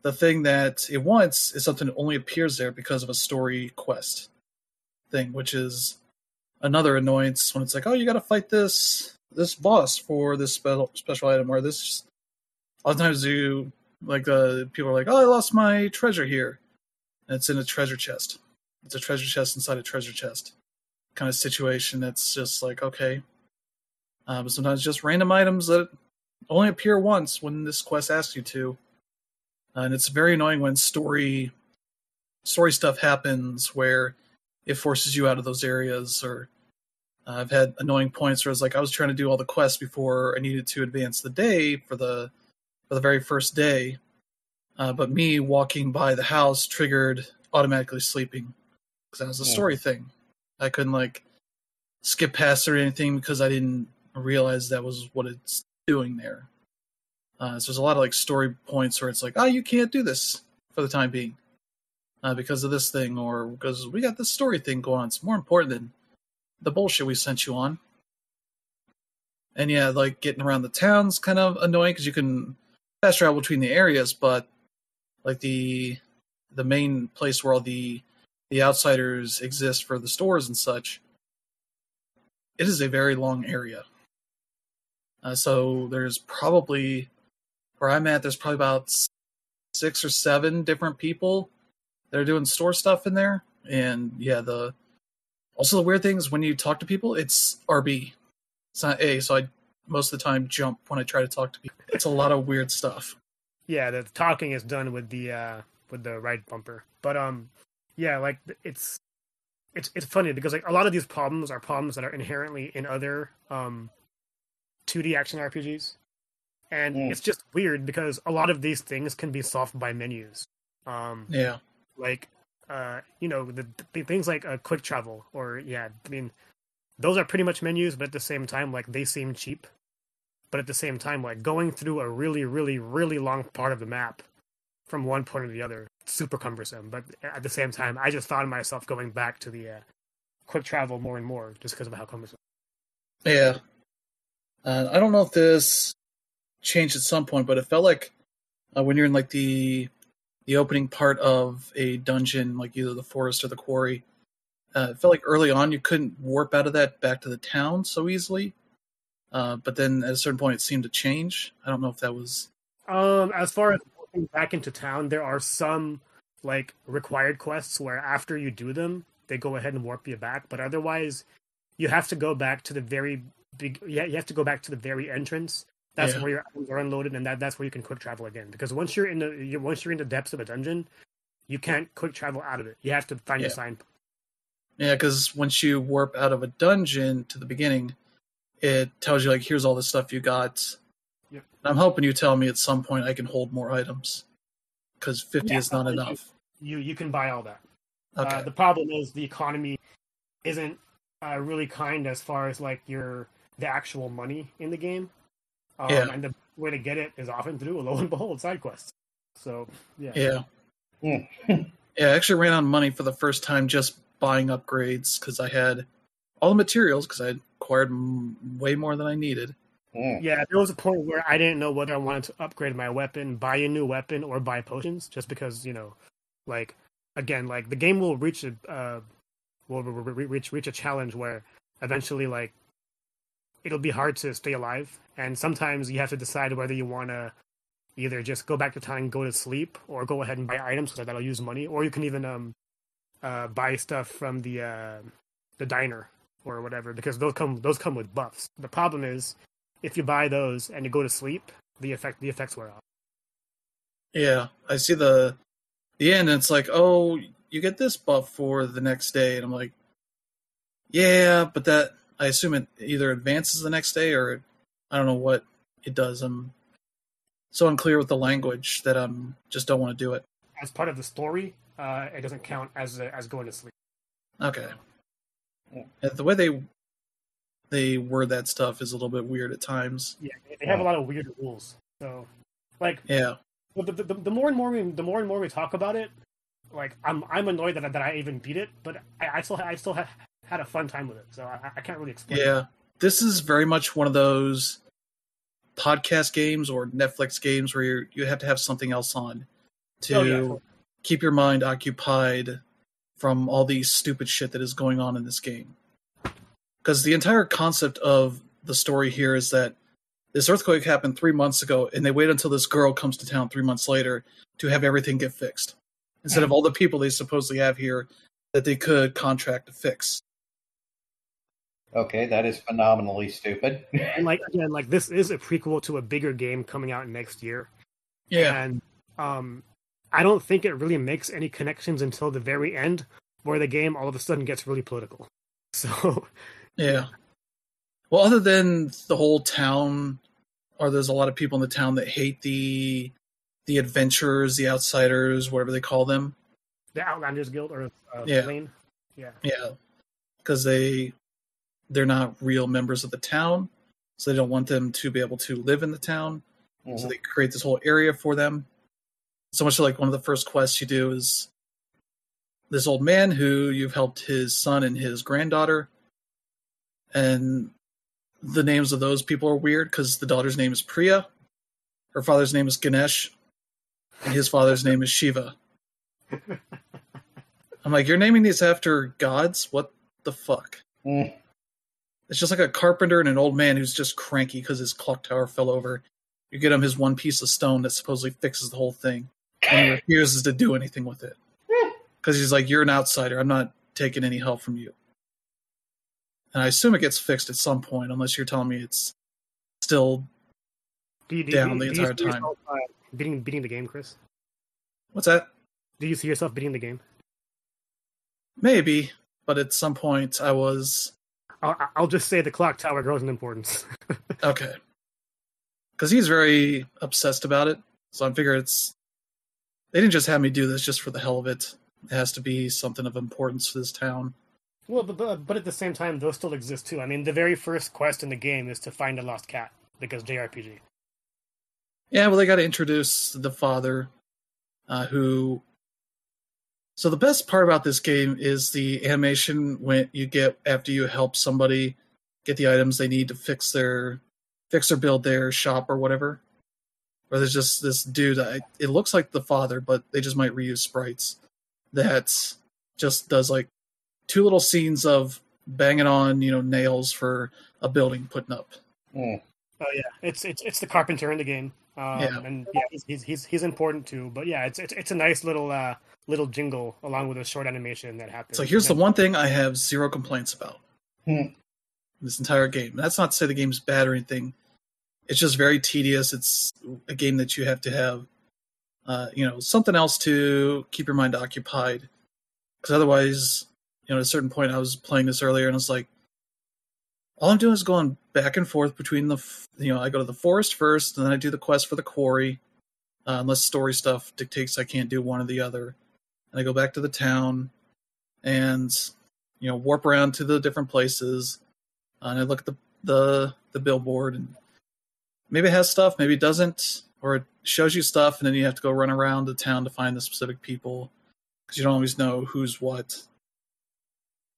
the thing that it wants is something that only appears there because of a story quest thing, which is another annoyance when it's like, oh, you got to fight this this boss for this special special item, or this. A lot of times you like uh, people are like, oh, I lost my treasure here, and it's in a treasure chest. It's a treasure chest inside a treasure chest, kind of situation. That's just like okay, uh, but sometimes just random items that only appear once when this quest asks you to Uh, and it's very annoying when story story stuff happens where it forces you out of those areas. Or uh, I've had annoying points where it's like I was trying to do all the quests before I needed to advance the day for the for the very first day, uh, but me walking by the house triggered automatically sleeping because that was a Yeah. story thing. I couldn't like skip past or anything because I didn't realize that was what it's doing there. Uh, so there's a lot of like story points where it's like, oh, you can't do this for the time being uh, because of this thing, or because we got this story thing going on. It's more important than the bullshit we sent you on. And yeah, like getting around the town's kind of annoying because you can fast travel between the areas, but like the the main place where all the the outsiders exist for the stores and such, it is a very long area. Uh, so there's probably where I'm at. There's probably about six or seven different people that are doing store stuff in there, and yeah, the also the weird thing is when you talk to people, it's RB. It's not A, so I most of the time jump when I try to talk to people. It's a lot of weird stuff. Yeah, the talking is done with the uh with the right bumper. But um yeah, like it's it's it's funny because like a lot of these problems are problems that are inherently in other um 2D action RPGs. And Mm. it's just weird because a lot of these things can be solved by menus. Um Yeah, like uh you know the, the things like uh, quick travel or yeah i mean those are pretty much menus but at the same time like they seem cheap but at the same time like going through a really really really long part of the map from one point to the other super cumbersome but at the same time i just found myself going back to the uh, quick travel more and more just because of how cumbersome yeah. Uh, I don't know if this changed at some point, but it felt like uh, when you're in like the the opening part of a dungeon, like either the forest or the quarry, uh, it felt like early on you couldn't warp out of that back to the town so easily. Uh, but then at a certain point, it seemed to change. I don't know if that was Um, as far as walking back into town, there are some like required quests where after you do them, they go ahead and warp you back. But otherwise, you have to go back to the very big. Yeah, you have to go back to the very entrance. That's Yeah. where your items are unloaded, and that that's where you can quick travel again. Because once you're in the you, once you're in the depths of a dungeon, you can't quick travel out of it. You have to find Yeah. a sign. Yeah, because once you warp out of a dungeon to the beginning, it tells you like, here's all the stuff you got. Yep. I'm hoping you tell me at some point I can hold more items, because fifty Yeah, is not enough. You you can buy all that. Okay. Uh, the problem is the economy isn't uh, really kind as far as like your the actual money in the game. Um, Yeah. And the way to get it is often through a low and behold side quests. So yeah, yeah. Hmm. yeah, I actually ran out of money for the first time just buying upgrades because I had all the materials because I had acquired m- way more than I needed. Mm. yeah. There was a point where I didn't know whether I wanted to upgrade my weapon, buy a new weapon, or buy potions, just because you know, like again, like the game will reach a uh, will re- re- reach reach a challenge where eventually like it'll be hard to stay alive. And sometimes you have to decide whether you want to either just go back to town and go to sleep or go ahead and buy items because that'll use money. Or you can even um uh buy stuff from the uh the diner or whatever because those come those come with buffs. The problem is if you buy those and you go to sleep the effect the effects wear off. Yeah, I see the the end, and it's like, oh, you get this buff for the next day, and I'm like, yeah, but that I assume it either advances the next day or I don't know what it does. I'm so unclear with the language that I'm just don't want to do it. as part of the story uh it doesn't count as uh, as going to sleep Okay, Yeah. Yeah, the way they they word that stuff is a little bit weird at times. yeah they have a lot of weird rules so like Yeah, Well, the, the, the more and more we the more and more we talk about it, like I'm I'm annoyed that I- that I even beat it, but I, I still I still have had a fun time with it, so I, I can't really explain. it. Yeah, this is very much one of those podcast games or Netflix games where you you have to have something else on to Oh, yeah. keep your mind occupied from all the stupid shit that is going on in this game. Because the entire concept of the story here is that this earthquake happened three months ago, and they wait until this girl comes to town three months later to have everything get fixed, instead of all the people they supposedly have here that they could contract to fix. Okay, that is phenomenally stupid. And like again, like this is a prequel to a bigger game coming out next year, Yeah, and um, I don't think it really makes any connections until the very end where the game all of a sudden gets really political. So Yeah. Well, other than the whole town, or there's a lot of people in the town that hate the the adventurers, the outsiders, whatever they call them. the Outlanders Guild or uh, Yeah. Lane, yeah, Yeah, because they they're not real members of the town, so they don't want them to be able to live in the town. So Mhm. they create this whole area for them. So much like one of the first quests you do is this old man who you've helped his son and his granddaughter, and the names of those people are weird because the daughter's name is Priya, her father's name is Ganesh, and his father's name is Shiva. I'm like, you're naming these after gods? What the fuck? Mm. It's just like a carpenter and an old man who's just cranky because his clock tower fell over. You get him his one piece of stone that supposedly fixes the whole thing, and he refuses to do anything with it because he's like, "You're an outsider. I'm not taking any help from you." And I assume it gets fixed at some point, unless you're telling me it's still Do do, Down do, the entire time. yourself, uh, beating beating the game, Chris? what's that? Do you see yourself beating the game? Maybe, but at some point I was I'll, I'll just say the clock tower grows in importance. okay because he's very obsessed about it. So I figure it's they didn't just have me do this just for the hell of it. It has to be something of importance to this town. well, but, but but at the same time, those still exist too. I mean, the very first quest in the game is to find a lost cat because JRPG. Yeah, well, they got to introduce the father, uh, who. So the best part about this game is the animation when you get after you help somebody get the items they need to fix their fix or build their shop or whatever. Or there's just this dude. I, it looks like the father, but they just might reuse sprites. That just does like two little scenes of banging on you know nails for a building putting up. Mm. Oh yeah, it's it's it's the carpenter in the game. Um, Yeah. and yeah, he's, he's he's he's important too. But yeah, it's it's it's a nice little uh little jingle along with a short animation that happens. So here's the one thing I have zero complaints about. Hmm. This entire game. That's not to say the game's bad or anything. It's just very tedious. It's a game that you have to have, uh, you know, something else to keep your mind occupied. Because otherwise, you know, at a certain point, I was playing this earlier and I was like, all I'm doing is going back and forth between the, f- you know, I go to the forest first, and then I do the quest for the quarry, uh, unless story stuff dictates I can't do one or the other. And I go back to the town, and you know warp around to the different places. Uh, and i look at the the the billboard and maybe it has stuff maybe it doesn't or it shows you stuff and then you have to go run around the town to find the specific people because you don't always know who's what.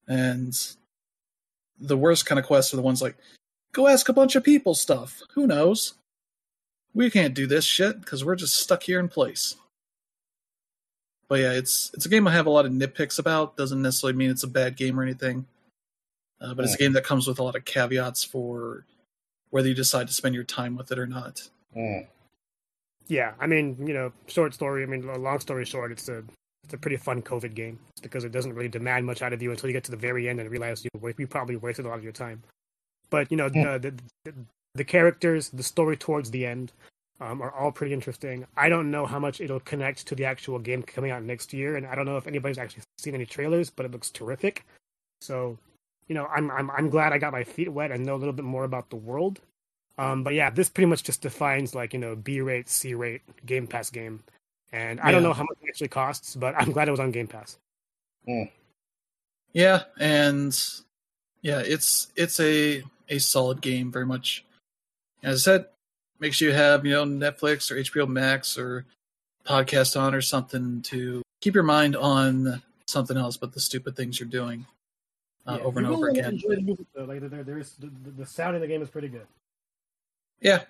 And the worst kind of quests are the ones like go ask a bunch of people stuff. Who knows? We can't do this shit because we're just stuck here in place but yeah, it's it's a game I have a lot of nitpicks about. Doesn't necessarily mean it's a bad game or anything. Uh, but it's a game that comes with a lot of caveats for whether you decide to spend your time with it or not. Mm. Yeah, I mean, you know, short story. I mean, long story short, it's a it's a pretty fun COVID game because it doesn't really demand much out of you until you get to the very end and realize you you probably wasted a lot of your time. But you know, Yeah. the, the the characters, the story towards the end, um, are all pretty interesting. I don't know how much it'll connect to the actual game coming out next year, and I don't know if anybody's actually seen any trailers, but it looks terrific. So, you know, I'm I'm I'm glad I got my feet wet and know a little bit more about the world. Um, but yeah, this pretty much just defines like you know B rate, C rate, Game Pass game, and I don't know how much it actually costs, but I'm glad it was on Game Pass. Oh. Yeah, and yeah, it's it's a a solid game, very much. As I said, make sure you have you know Netflix or HBO Max or podcast on or something to keep your mind on something else but the stupid things you're doing uh, Yeah, over and over will again. Enjoy the music though. Like there, there is the, the, the sound in the game is pretty good. Yeah.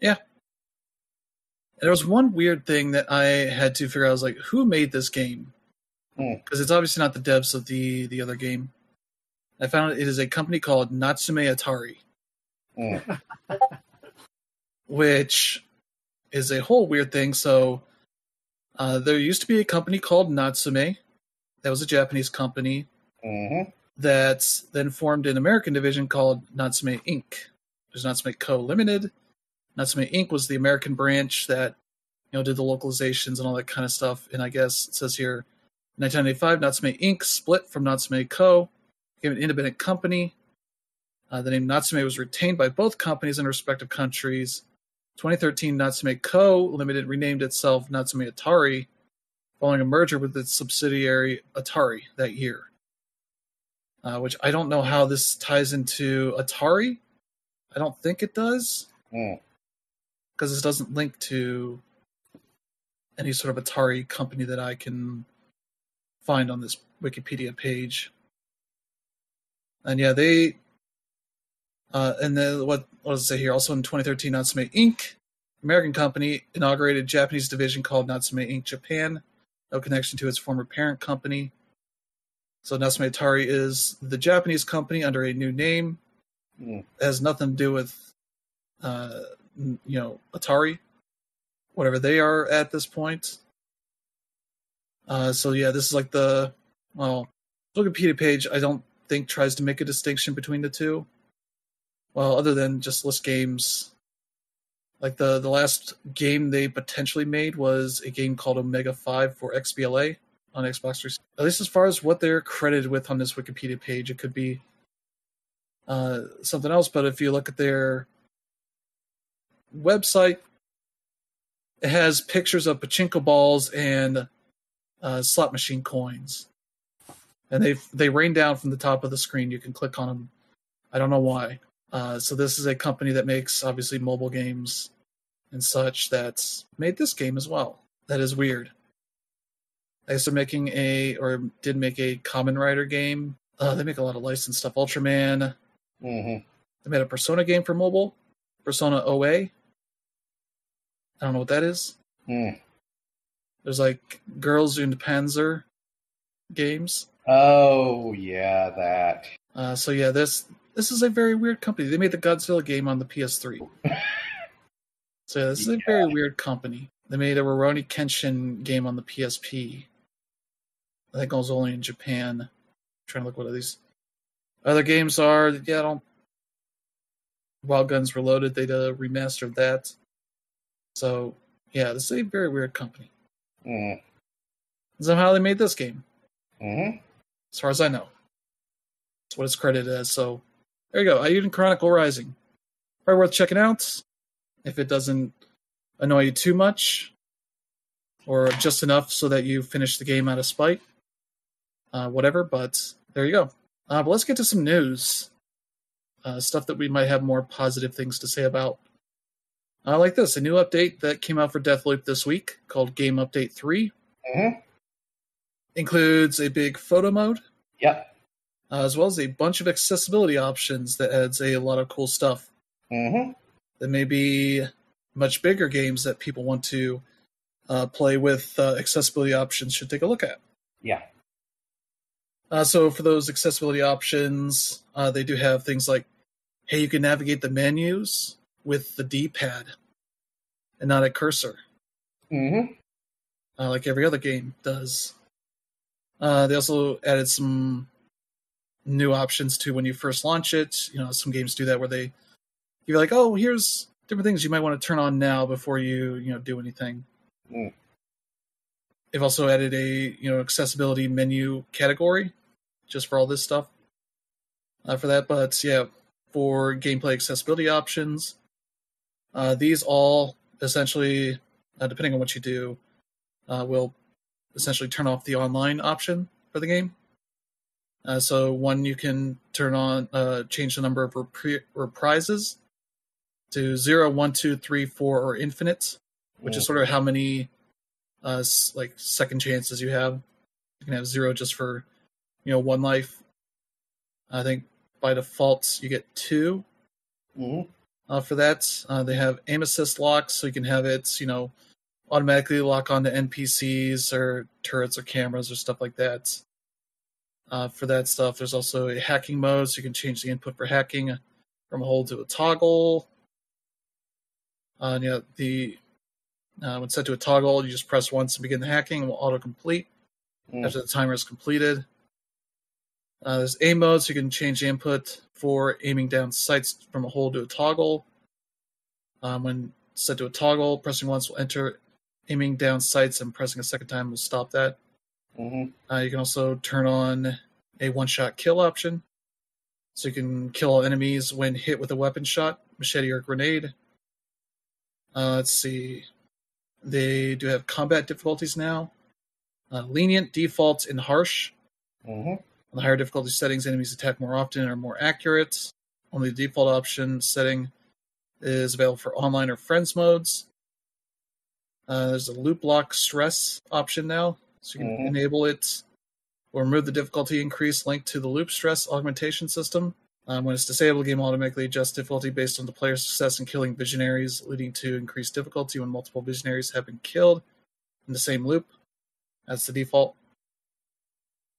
Yeah. And there was one weird thing that I had to figure out. I was like, who made this game? Hmm. Because it's obviously not the devs of the the other game. I found it is a company called Natsume Atari, Mm. which is a whole weird thing. So uh, there used to be a company called Natsume. That was a Japanese company Mm-hmm. that then formed an American division called Natsume Inc. There's Natsume Co. Limited. Natsume Inc. was the American branch that you know did the localizations and all that kind of stuff. And I guess it says here 1995, Natsume Inc. split from Natsume Co., became an independent company. Uh, the name Natsume was retained by both companies in respective countries. 2013, Natsume Co. Limited renamed itself Natsume Atari following a merger with its subsidiary Atari that year. Uh, which I don't know how this ties into Atari. I don't think it does Mm. because this doesn't link to any sort of Atari company that I can find on this Wikipedia page. And yeah, they uh, and then what what does it say here? Also in 2013, Natsume Inc. American company inaugurated Japanese division called Natsume Inc. Japan. No connection to its former parent company. So Natsume Atari is the Japanese company under a new name. Mm. It has nothing to do with, uh, you know, Atari, whatever they are at this point. Uh, so yeah, this is like the well, Wikipedia page. I don't think tries to make a distinction between the two. Well, other than just list games. Like the the last game they potentially made was a game called Omega Five for XBLA on Xbox 360. At least as far as what they're credited with on this Wikipedia page, it could be uh, something else. But if you look at their website, it has pictures of pachinko balls and uh, slot machine coins, and they they rain down from the top of the screen. You can click on them. I don't know why. Uh, so this is a company that makes obviously mobile games and such that's made this game as well. That is weird. I guess they're making a or did make a Kamen Rider game. Uh, they make a lot of licensed stuff. Ultraman. hmm They made a Persona game for mobile. Persona OA. I don't know what that is. Mm. There's like Girls und Panzer games. Oh yeah, that. Uh, so yeah, this this is a very weird company. They made the Godzilla game on the PS3. so yeah, this is a very weird company. They made a Rurouni Kenshin game on the PSP. I think it was only in Japan. trying to look what are these other games are. Yeah, I don't. Wild Guns Reloaded. They did a remaster of that. So yeah, this is a very weird company. Mm. Somehow they made this game, hmm as far as I know. That's what it's credited as. So there you go. Eiyuden Chronicle Rising. Probably worth checking out if it doesn't annoy you too much, or just enough so that you finish the game out of spite. Uh, whatever, but there you go. Uh, but let's get to some news. Uh, stuff that we might have more positive things to say about. Uh, like this, a new update that came out for Deathloop this week called Game Update 3 hmm includes a big photo mode, Yep. Uh, as well as a bunch of accessibility options that adds a lot of cool stuff. hmm There may be much bigger games that people want to uh, play with uh, accessibility options should take a look at. Yeah. Uh, so for those accessibility options, uh, they do have things like, hey, you can navigate the menus with the D-pad and not a cursor, hmm uh, like every other game does. Uh, they also added some new options to when you first launch it. You know, some games do that where they you're like, oh, here's different things you might want to turn on now before you you know do anything. Mm. They've also added a you know accessibility menu category just for all this stuff uh, for that. But yeah, for gameplay accessibility options, uh, these all essentially, uh, depending on what you do, uh, will essentially turn off the online option for the game. Uh, so one, you can turn on, uh, change the number of repri- reprises to zero, one, two, three, four, or infinite, which is sort of how many uh, like second chances you have. You can have zero just for you know one life. I think by default you get two hmm uh, for that. Uh, they have aim assist locks, so you can have it, you know, automatically lock onto NPCs or turrets or cameras or stuff like that. Uh, for that stuff, there's also a hacking mode, so you can change the input for hacking from a hold to a toggle. Uh, and yeah, the uh, when set to a toggle, you just press once to begin the hacking, and will autocomplete Mm. after the timer is completed. Uh, there's aim mode, so you can change the input for aiming down sights from a hold to a toggle. Um, when set to a toggle, pressing once will enter aiming down sights, and pressing a second time will stop that. Hmm Uh, you can also turn on a one-shot kill option, so you can kill all enemies when hit with a weapon shot, machete or grenade. Uh, let's see. They do have combat difficulties now. Uh, lenient, default, and harsh. hmm On the higher difficulty settings, enemies attack more often and are more accurate. Only the default option setting is available for online or friends modes. Uh, there's a loop lock stress option now, so you can Mhm. enable it or remove the difficulty increase linked to the loop stress augmentation system. Um, when it's disabled, the game automatically adjusts difficulty based on the player's success in killing visionaries, leading to increased difficulty when multiple visionaries have been killed in the same loop. That's the default.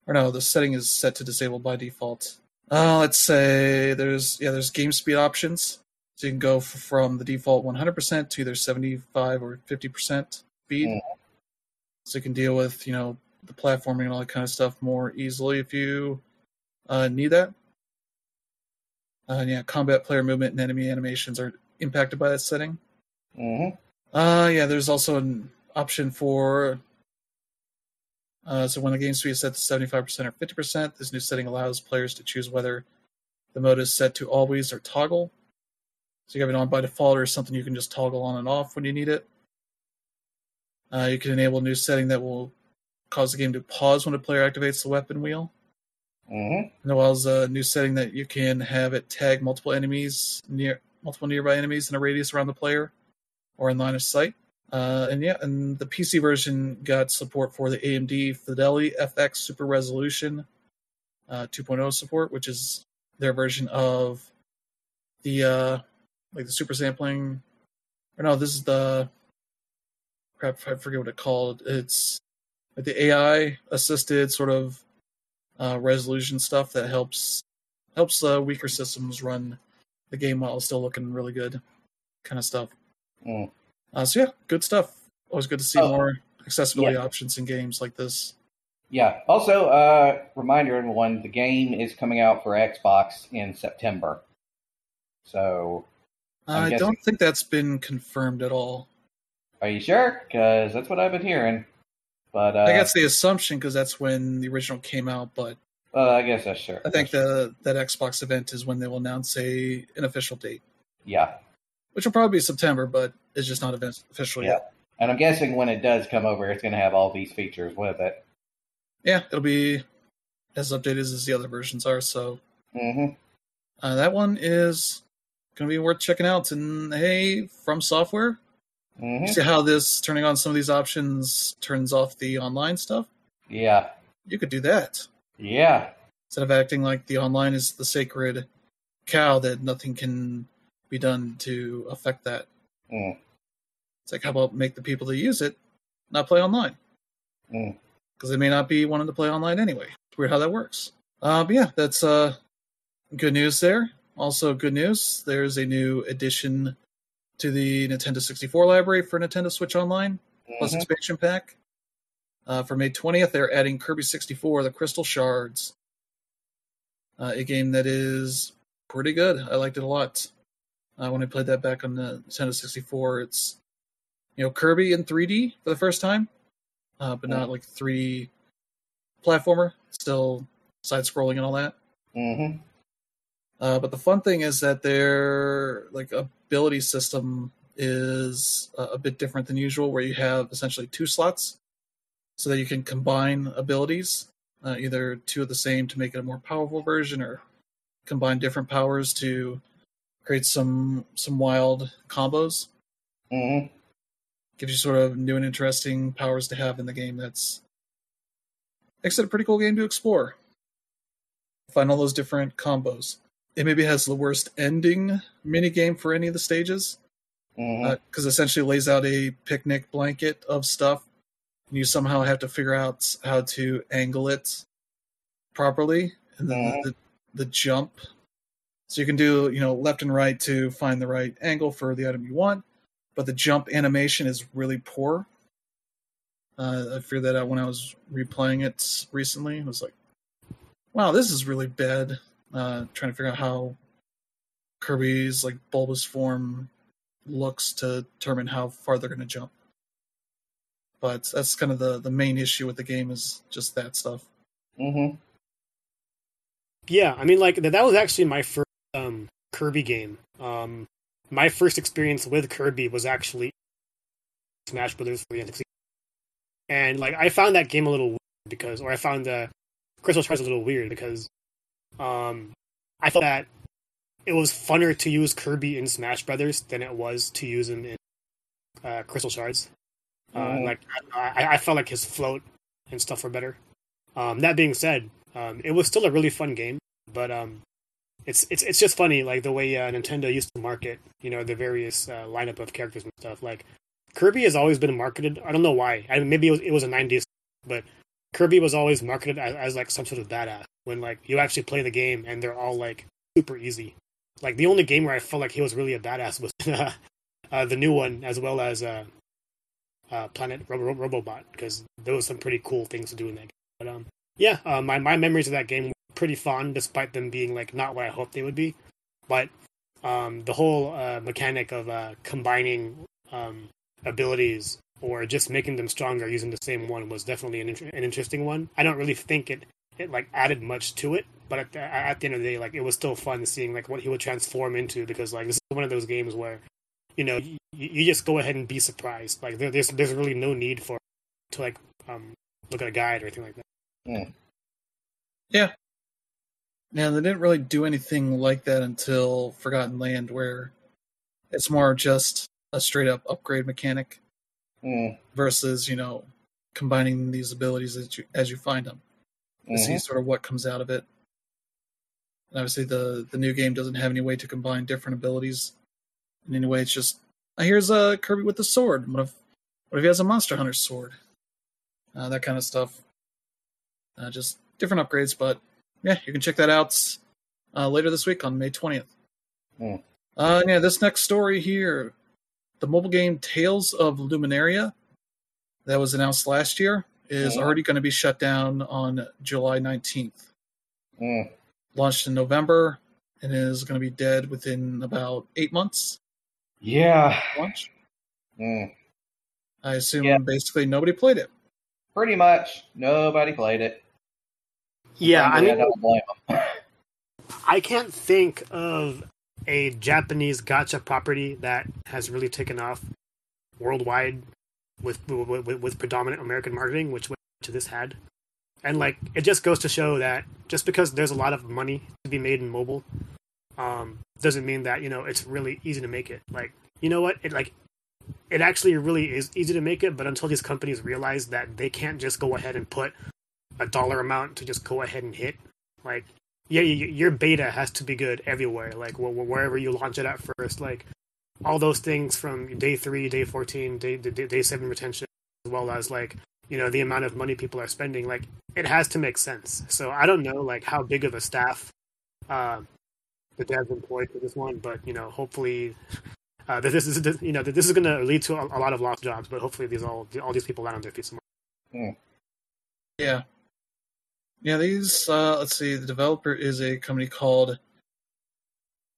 Or no, the setting is set to disabled by default. Uh, let's say there's yeah, there's game speed options. So you can go f- from the default 100% to either 75 or 50% speed. Mm. So you can deal with you know the platforming and all that kind of stuff more easily if you uh, need that. Uh, and yeah, combat player movement and enemy animations are impacted by that setting. hmm Uh, yeah, there's also an option for. Uh, so when the game speed is set to 75% or 50%, this new setting allows players to choose whether the mode is set to always or toggle. So you have it on by default or something you can just toggle on and off when you need it. Uh, you can enable a new setting that will cause the game to pause when a player activates the weapon wheel. hmm As well as a new setting that you can have it tag multiple enemies near multiple nearby enemies in a radius around the player or in line of sight. Uh, and yeah, and the PC version got support for the AMD Fidelity FX Super Resolution uh, 2.0 support, which is their version of the uh, like the super sampling. Or no, this is the crap. I forget what it called. It's like the AI assisted sort of uh, resolution stuff that helps helps uh, weaker systems run the game while still looking really good, kind of stuff. Mm. Uh, so yeah, good stuff. Always good to see Oh, more accessibility yeah. options in games like this. Yeah. Also, uh, reminder everyone: the game is coming out for Xbox in September. So, I'm I guessing- don't think that's been confirmed at all. Are you sure? Because that's what I've been hearing. But uh, I guess the assumption because that's when the original came out, but uh, I guess that's sure. I think the that Xbox event is when they will announce a an official date, yeah, which will probably be September, but it's just not official Yeah. yet. and I'm guessing when it does come over, it's going to have all these features with it. Yeah, it'll be as updated as the other versions are. So hmm uh, that one is going to be worth checking out. And hey, FromSoftware, hmm see how this turning on some of these options turns off the online stuff. Yeah, You could do that yeah, instead of acting like the online is the sacred cow that nothing can be done to affect that. Mm. It's like, how about make the people that use it not play online? Mm. Because they may not be wanting to play online anyway. It's weird how that works. Uh, but yeah, that's uh, good news there. Also, good news there's a new addition to the Nintendo 64 library for Nintendo Switch Online plus Mhm. expansion pack. Uh, for May 20th, they're adding Kirby 64, the Crystal Shards, uh, a game that is pretty good. I liked it a lot. Uh, when I played that back on the Nintendo 64, it's you know Kirby in 3D for the first time, uh, but not like 3D platformer. Still side scrolling and all that. Mhm. Uh, but the fun thing is that they're like ability system is a bit different than usual, where you have essentially two slots, so that you can combine abilities, uh, either two of the same to make it a more powerful version, or combine different powers to create some some wild combos. Mhm. Gives you sort of new and interesting powers to have in the game. That's makes it a pretty cool game to explore. Find all those different combos. It maybe has the worst ending mini game for any of the stages because essentially lays out a picnic blanket of stuff, and you somehow have to figure out how to angle it properly, and then Mhm. the, the jump. So you can do you know left and right to find the right angle for the item you want, but the jump animation is really poor. Uh, I figured that out when I was replaying it recently. I was like, "Wow, this is really bad." Uh, trying to figure out how Kirby's like bulbous form looks to determine how far they're going to jump. but that's kind of the the main issue with the game is just that stuff. Mm-hmm. Yeah, I mean, like that, that was actually my first um, Kirby game. Um, my first experience with Kirby was actually Smash Brothers for the N64. And like I found that game a little weird because, or I found the Crystal Shards a little weird because, um, I thought that it was funner to use Kirby in Smash Brothers than it was to use him in uh, Crystal Shards. Uh, Mhm. Like I, I felt like his float and stuff were better. Um, that being said, um, it was still a really fun game, but um, it's it's it's just funny like the way uh, Nintendo used to market, you know, the various uh, lineup of characters and stuff. Like Kirby has always been marketed. I don't know why. I mean, maybe it was, it was a '90s, but Kirby was always marketed as, as like some sort of badass. When like you actually play the game and they're all like super easy. Like the only game where I felt like he was really a badass was uh, uh, the new one, as well as uh, uh, Planet Robo- Robobot, because there was some pretty cool things to do in that game. But um, yeah, uh, my my memories of that game were pretty fond, despite them being like not what I hoped they would be. But um, the whole uh, mechanic of combining um, abilities or just making them stronger using the same one was definitely an, inter- an interesting one. I don't really think it it like added much to it, but at the, at the end of the day, like it was still fun seeing like what he would transform into because like this is one of those games where you know you, you just go ahead and be surprised. Like there, there's there's really no need for to like um look at a guide or anything like that. Yeah, Now they didn't really do anything like that until Forgotten Land, where it's more just a straight up upgrade mechanic Mm. versus you know combining these abilities as you as you find them to see Mhm. sort of what comes out of it. And obviously, the the new game doesn't have any way to combine different abilities in any way. It's just uh, here's a Kirby with the sword. What if what if he has a Monster Hunter sword? Uh, that kind of stuff. Uh, just different upgrades, but yeah, you can check that out uh, later this week on May twentieth. Hmm. Uh, yeah, this next story here, the mobile game Tales of Luminaria, that was announced last year, is Mhm. already going to be shut down on July nineteenth Mm. launched in November and is going to be dead within about eight months. Yeah. Launch. Mm. I assume Yeah. basically nobody played it. Pretty much nobody played it. Yeah, I Frankly, mean, don't blame 'em. I can't think of a Japanese gacha property that has really taken off worldwide with with, with, predominant American marketing, which which this had. And like it just goes to show that just because there's a lot of money to be made in mobile, um, doesn't mean that you know it's really easy to make it. Like you know what, it like it actually really is easy to make it, but until these companies realize that they can't just go ahead and put a dollar amount to just go ahead and hit, like yeah, y- y- your beta has to be good everywhere. Like wh- wh- wherever you launch it at first, like all those things from day three, day fourteen, day day, day seven retention, as well as like you know the amount of money people are spending. Like it has to make sense. So I don't know like how big of a staff uh, the devs employed for this one, but you know hopefully. Uh, that this is you know that this is going to lead to a, a lot of lost jobs, but hopefully these all all these people land on their feet some more. Yeah. Yeah, these, uh, let's see, the developer is a company called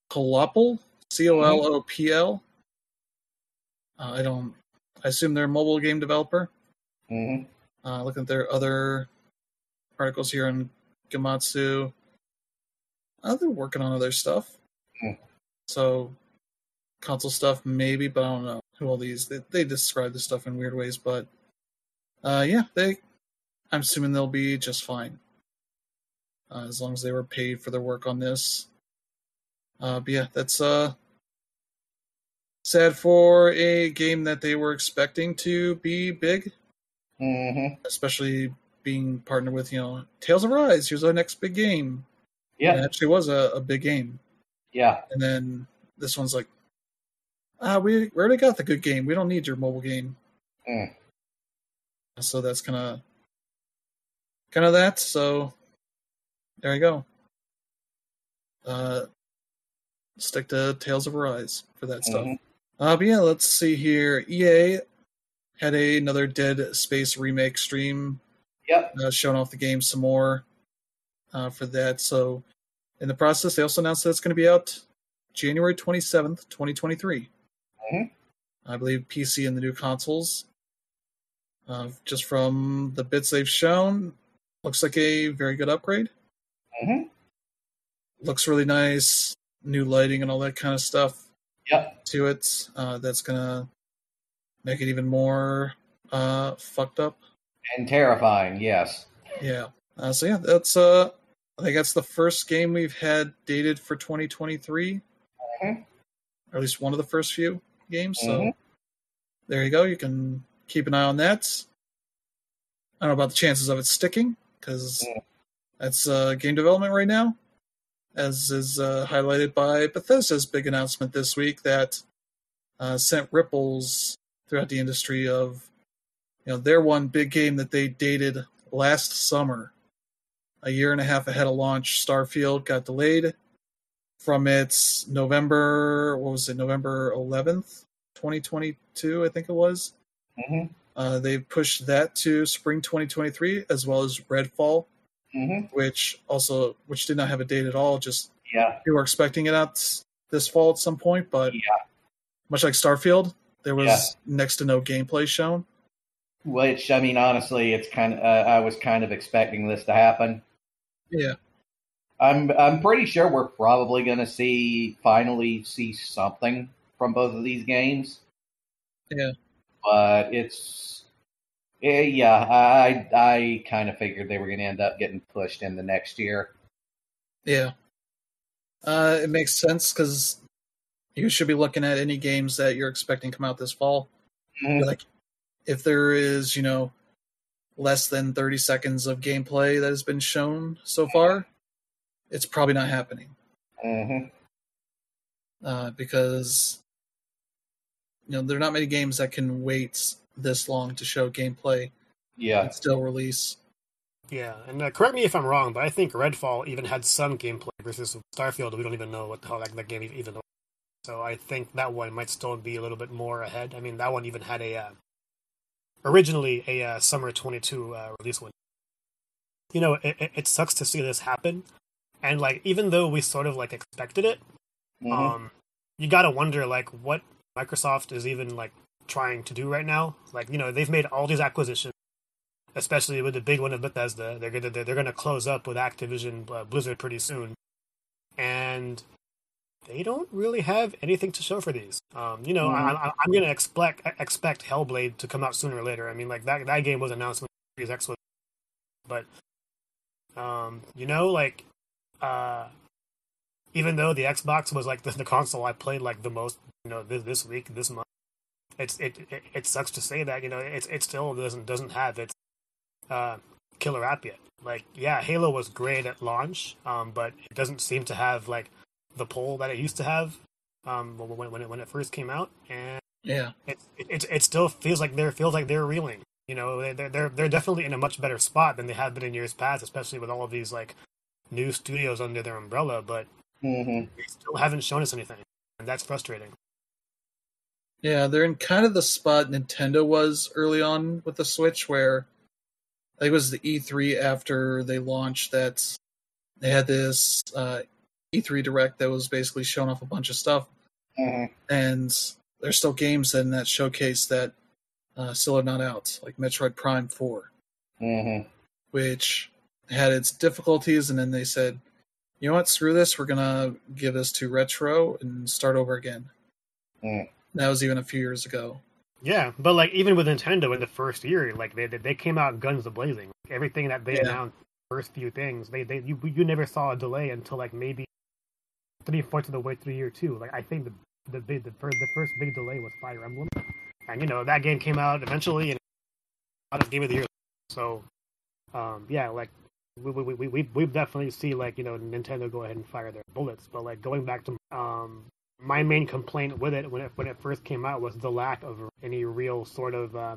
Colopl, C O L O P L. Uh, I don't, I assume they're a mobile game developer. Mhm. Uh, looking at their other articles here on Gematsu. Uh, they're working on other stuff. Hmm. So, console stuff, maybe, but I don't know who all these. They, they describe this stuff in weird ways, but uh, yeah, they. I'm assuming they'll be just fine uh, as long as they were paid for their work on this. Uh, but yeah, that's uh sad for a game that they were expecting to be big Mhm. especially being partnered with you know Tales of Rise. Here's our next big game. And it Yeah. actually was a, a big game, Yeah. and then this one's like, ah, we, we already got the good game. We don't need your mobile game. Mm. So that's kind of kind of that. So there you go. Uh, stick to Tales of Rise for that stuff. Mhm. Uh, but yeah, let's see here. EA had a, another Dead Space remake stream Yep. uh, showing off the game some more uh, for that. So, in the process, they also announced that it's going to be out January 27th, 2023. Mhm. I believe PC and the new consoles. Uh, just from the bits they've shown, looks like a very good upgrade. Hmm Looks really nice, new lighting and all that kind of stuff Yep. to it. Uh, that's gonna make it even more uh, fucked up. And terrifying, yes. Yeah. Uh, so yeah, that's uh, I think that's the first game we've had dated for 2023, Mhm. or at least one of the first few games. So Mhm. there you go. You can keep an eye on that. I don't know about the chances of it sticking because Yeah. That's uh, game development right now, as is uh, highlighted by Bethesda's big announcement this week that uh, sent ripples throughout the industry of you know their one big game that they dated last summer, a year and a half ahead of launch. Starfield got delayed from its November. What was it? November 11th, 2022, I think it was. hmm Uh, they pushed that to spring 2023, as well as Redfall, hmm which also which did not have a date at all. Just Yeah. we were expecting it out this fall at some point, but Yeah. much like Starfield, there was Yeah. next to no gameplay shown. Which I mean, honestly, it's kind of. Uh, I was kind of expecting this to happen. Yeah, I'm. I'm pretty sure we're probably going to see finally see something from both of these games. Yeah. But it's. Eh, Yeah, I I kind of figured they were going to end up getting pushed in the next year. yeah. Uh, it makes sense because you should be looking at any games that you're expecting come out this fall. Mhm. Like, if there is, you know, less than 30 seconds of gameplay that has been shown so far, it's probably not happening. Mhm. uh, because you know there are not many games that can wait this long to show gameplay Yeah. and still release. Yeah, and uh, correct me if I'm wrong, but I think Redfall even had some gameplay versus Starfield. We don't even know what the hell that, that game even was. So I think that one might still be a little bit more ahead. I mean, that one even had a uh, originally a uh, summer 22 uh, release one. You know, it, it, it sucks to see this happen, and like even though we sort of like expected it, Mhm. um, you gotta wonder like what Microsoft is even like trying to do right now. Like you know they've made all these acquisitions, especially with the big one of Bethesda. They're gonna they're, gonna close up with Activision uh, Blizzard pretty soon, and they don't really have anything to show for these. Um, you know I, I, I'm gonna expect expect Hellblade to come out sooner or later. I mean like that that game was announced when Series X was, but um, you know like uh even though the Xbox was like the, the console I played like the most, you know, this, this week, this month, it's it, it it sucks to say that, you know, it's it still doesn't doesn't have its uh, killer app yet. Like, yeah, Halo was great at launch, um, but it doesn't seem to have like the pull that it used to have um, when when it when it first came out, and Yeah, it it it still feels like they're feels like they're reeling. You know, they're they're they're definitely in a much better spot than they have been in years past, especially with all of these like new studios under their umbrella. But Mhm. they still haven't shown us anything, and that's frustrating. Yeah, they're in kind of the spot Nintendo was early on with the Switch, where I think it was the E3 after they launched that they had this uh, E3 Direct that was basically showing off a bunch of stuff, Mhm. and there's still games in that showcase that uh, still are not out, like Metroid Prime Four. Mhm. which had its difficulties, and then they said, "You know what? Screw this. We're gonna give this to retro and start over again." Mm. That was even a few years ago. Yeah, but like even with Nintendo in the first year, like they they came out guns a blazing. Everything that they Yeah. announced, first few things, they they you you never saw a delay until like maybe three fourths of the way through year two. Like I think the the big the first the first big delay was Fire Emblem, and you know that game came out eventually and out of game of the year. So, um, yeah, like we we we we we definitely see like you know Nintendo go ahead and fire their bullets, but like going back to um my main complaint with it when it when it first came out was the lack of any real sort of uh,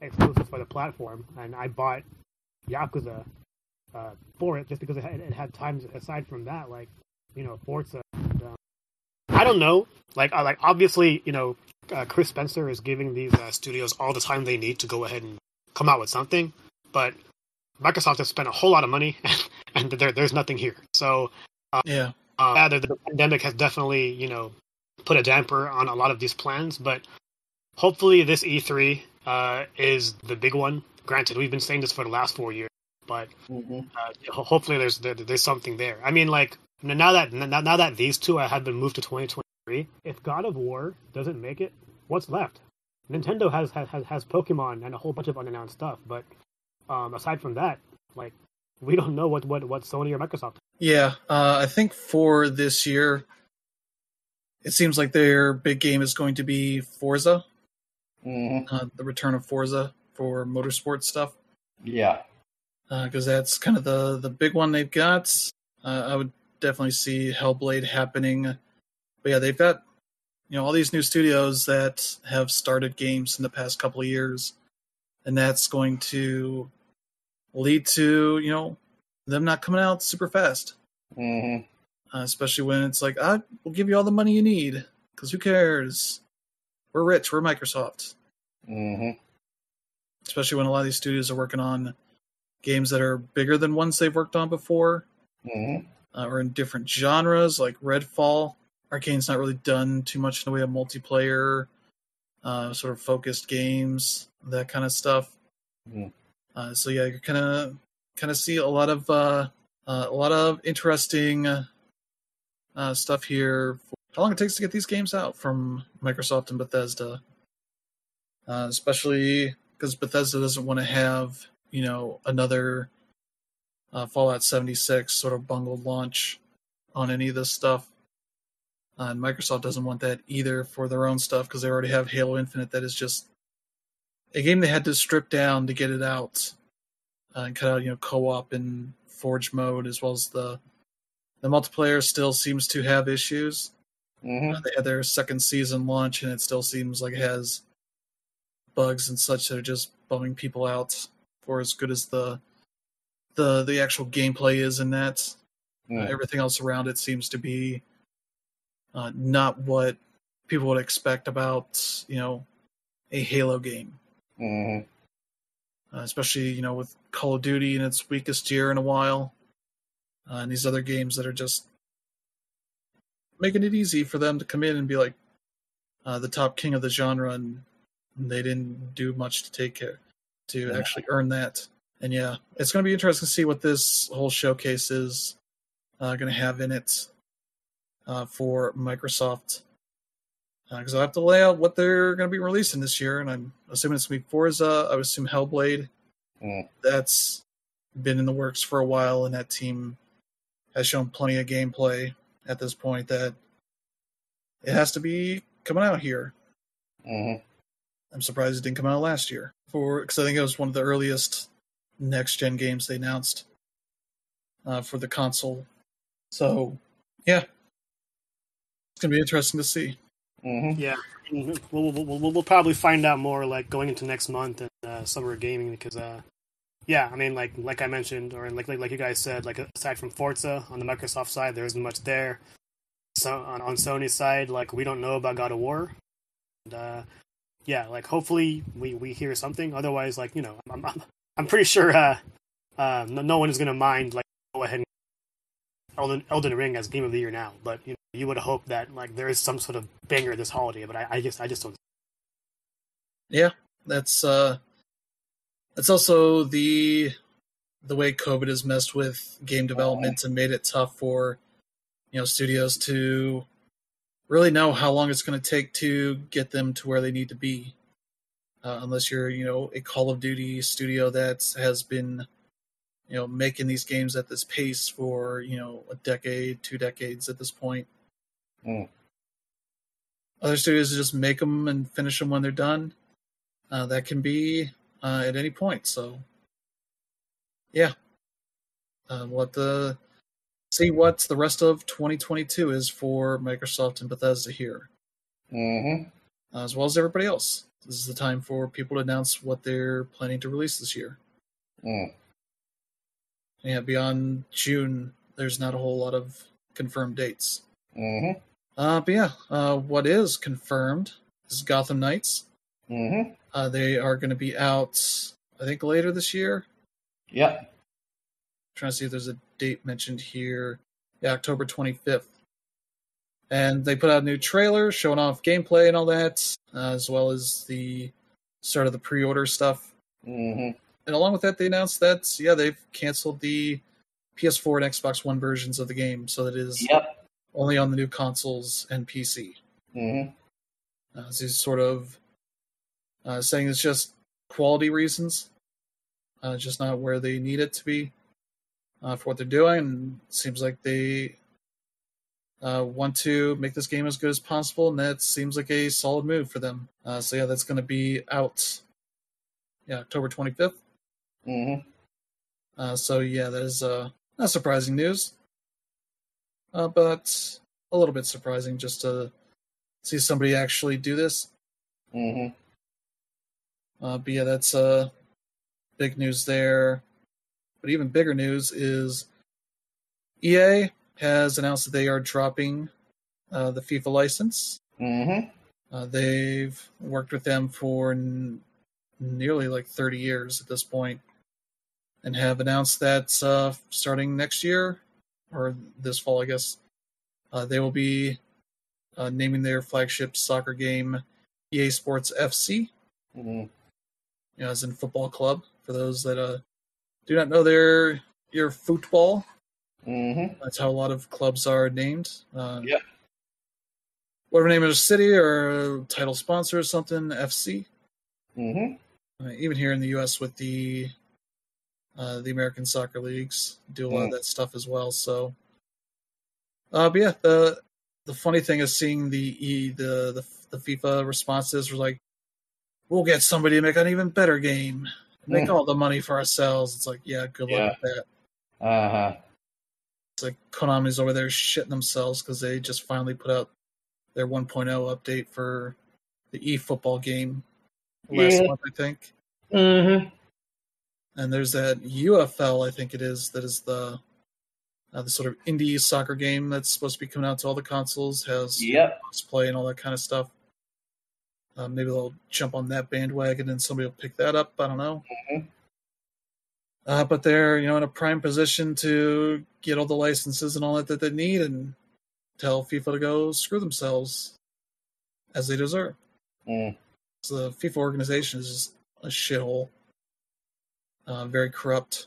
exclusive for the platform, and I bought Yakuza uh, for it just because it had, it had times aside from that, like you know Forza. And, um, I don't know, like uh, like obviously you know uh, Chris Spencer is giving these uh, studios all the time they need to go ahead and come out with something, but Microsoft has spent a whole lot of money and, there there's nothing here. So Yeah, uh, yeah, the, the pandemic has definitely, you know, put a damper on a lot of these plans, but hopefully this E3 uh, is the big one. Granted, we've been saying this for the last four years, but hmm uh, hopefully there's there, there's something there. I mean, like now that now, now that these two have been moved to 2023, if God of War doesn't make it, what's left? Nintendo has has has Pokemon and a whole bunch of unannounced stuff, but um, aside from that, like we don't know what what what Sony or Microsoft. Yeah, uh, I think for this year, it seems like their big game is going to be Forza, hmm uh, the return of Forza for motorsport stuff, Yeah. because that's kind of the the big one they've got. Uh, I would definitely see Hellblade happening, but yeah, they've got you know all these new studios that have started games in the past couple of years, and that's going to lead to you know them not coming out super fast. hmm uh, especially when it's like, ah, we'll give you all the money you need because who cares? We're rich. We're Microsoft. hmm Especially when a lot of these studios are working on games that are bigger than ones they've worked on before, hmm uh, or in different genres, like Redfall. Arkane's not really done too much in the way of multiplayer, uh, sort of focused games, that kind of stuff. Mhm. Uh, so yeah, you kind of kind of see a lot of uh, uh, a lot of interesting uh, stuff here. How long it takes to get these games out from Microsoft and Bethesda, uh, especially because Bethesda doesn't want to have you know another uh, Fallout 76 sort of bungled launch on any of this stuff. And Microsoft doesn't want that either for their own stuff because they already have Halo Infinite that is just a game they had to strip down to get it out uh, and cut out you know co-op and forge mode as well as the the multiplayer still seems to have issues. hmm Uh, they had their second season launch and it still seems like it has bugs and such that are just bumming people out for as good as the the the actual gameplay is in that. Uh, everything else around it seems to be uh, not what people would expect about you know a Halo game, hmm uh, especially you know with Call of Duty in its weakest year in a while, uh, and these other games that are just making it easy for them to come in and be like uh, the top king of the genre, and they didn't do much to take care to Yeah. actually earn that. And yeah, it's going to be interesting to see what this whole showcase is uh, going to have in it uh, for Microsoft. Because I'll have to lay out what they're going to be releasing this year, and I'm assuming it's going to be Forza. I would assume Hellblade. Mm. That's been in the works for a while, and that team has shown plenty of gameplay at this point that it has to be coming out here. hmm I'm surprised it didn't come out last year. For because I think it was one of the earliest next gen games they announced uh, for the console. So, yeah, it's gonna be interesting to see. Hmm Yeah, we'll, we'll, we'll, we'll, we'll probably find out more like going into next month and uh, summer gaming because, uh, yeah, I mean, like like I mentioned or like like like you guys said, like aside from Forza on the Microsoft side, there isn't much there. So on on Sony's side, like we don't know about God of War, and uh, yeah, like hopefully we we hear something. Otherwise, like you know, I'm I'm, I'm pretty sure uh, uh, no, no one is gonna mind like go ahead and Elden, Elden Ring as game of the year now, but you know, you would hope that like there is some sort of banger this holiday, but I, I just I just don't. Yeah, that's uh, that's also the the way COVID has messed with game development and made it tough for you know studios to really know how long it's going to take to get them to where they need to be. Uh, unless you're you know a Call of Duty studio that has been you know making these games at this pace for you know a decade, two decades at this point. Mm. Other studios just make them and finish them when they're done. Uh, that can be uh, at any point. So, yeah, uh, have to see what the rest of 2022 is for Microsoft and Bethesda here, hmm uh, as well as everybody else. This is the time for people to announce what they're planning to release this year. Mm. Yeah, beyond June, there's not a whole lot of confirmed dates. hmm Uh, but yeah, uh, what is confirmed is Gotham Knights. hmm Uh, they are going to be out, I think, later this year. Yep. trying to see if there's a date mentioned here. Yeah, October 25th. And they put out a new trailer showing off gameplay and all that, uh, as well as the start of the pre-order stuff. hmm and along with that, they announced that yeah, they've canceled the PS4 and Xbox One versions of the game, so that it is yep. only on the new consoles and PC. Mm-hmm. Uh, so he's sort of uh, saying it's just quality reasons, uh, just not where they need it to be uh, for what they're doing. And seems like they uh, want to make this game as good as possible, and that seems like a solid move for them. Uh, so yeah, that's going to be out yeah October 25th. Mm-hmm. Uh, so yeah, that is uh, not surprising news, uh, but a little bit surprising just to see somebody actually do this. Mm-hmm. Uh, but yeah, that's uh, big news there. But even bigger news is EA has announced that they are dropping uh, the FIFA license. Mm-hmm. Uh, they've worked with them for n- nearly like 30 years at this point and have announced that uh, starting next year or this fall, I guess, uh, they will be uh, naming their flagship soccer game EA Sports FC hmm you know, as in football club. For those that uh, do not know their your football, hmm that's how a lot of clubs are named. Uh, Yep. Whatever name of a city or title sponsor or something, FC. hmm Uh, even here in the U.S. with the uh, the American soccer leagues do a lot of Mm. that stuff as well. So, uh, but yeah, the the funny thing is seeing the E the the, the FIFA responses were like, "We'll get somebody to make an even better game, make Mm. all the money for ourselves." It's like, yeah, good luck Yeah. with that. Uh-huh. It's like Konami's over there shitting themselves because they just finally put out their 1.0 update for the eFootball game last Yeah. month, I think. hmm and there's that UFL, I think it is, that is the uh, the sort of indie soccer game that's supposed to be coming out to all the consoles, has Yep. play and all that kind of stuff. Uh, maybe they'll jump on that bandwagon and somebody will pick that up. I don't know. Mhm. Uh, but they're you know in a prime position to get all the licenses and all that that they need and tell FIFA to go screw themselves as they deserve. Mm. So the FIFA organization is just a shithole. Uh, very corrupt.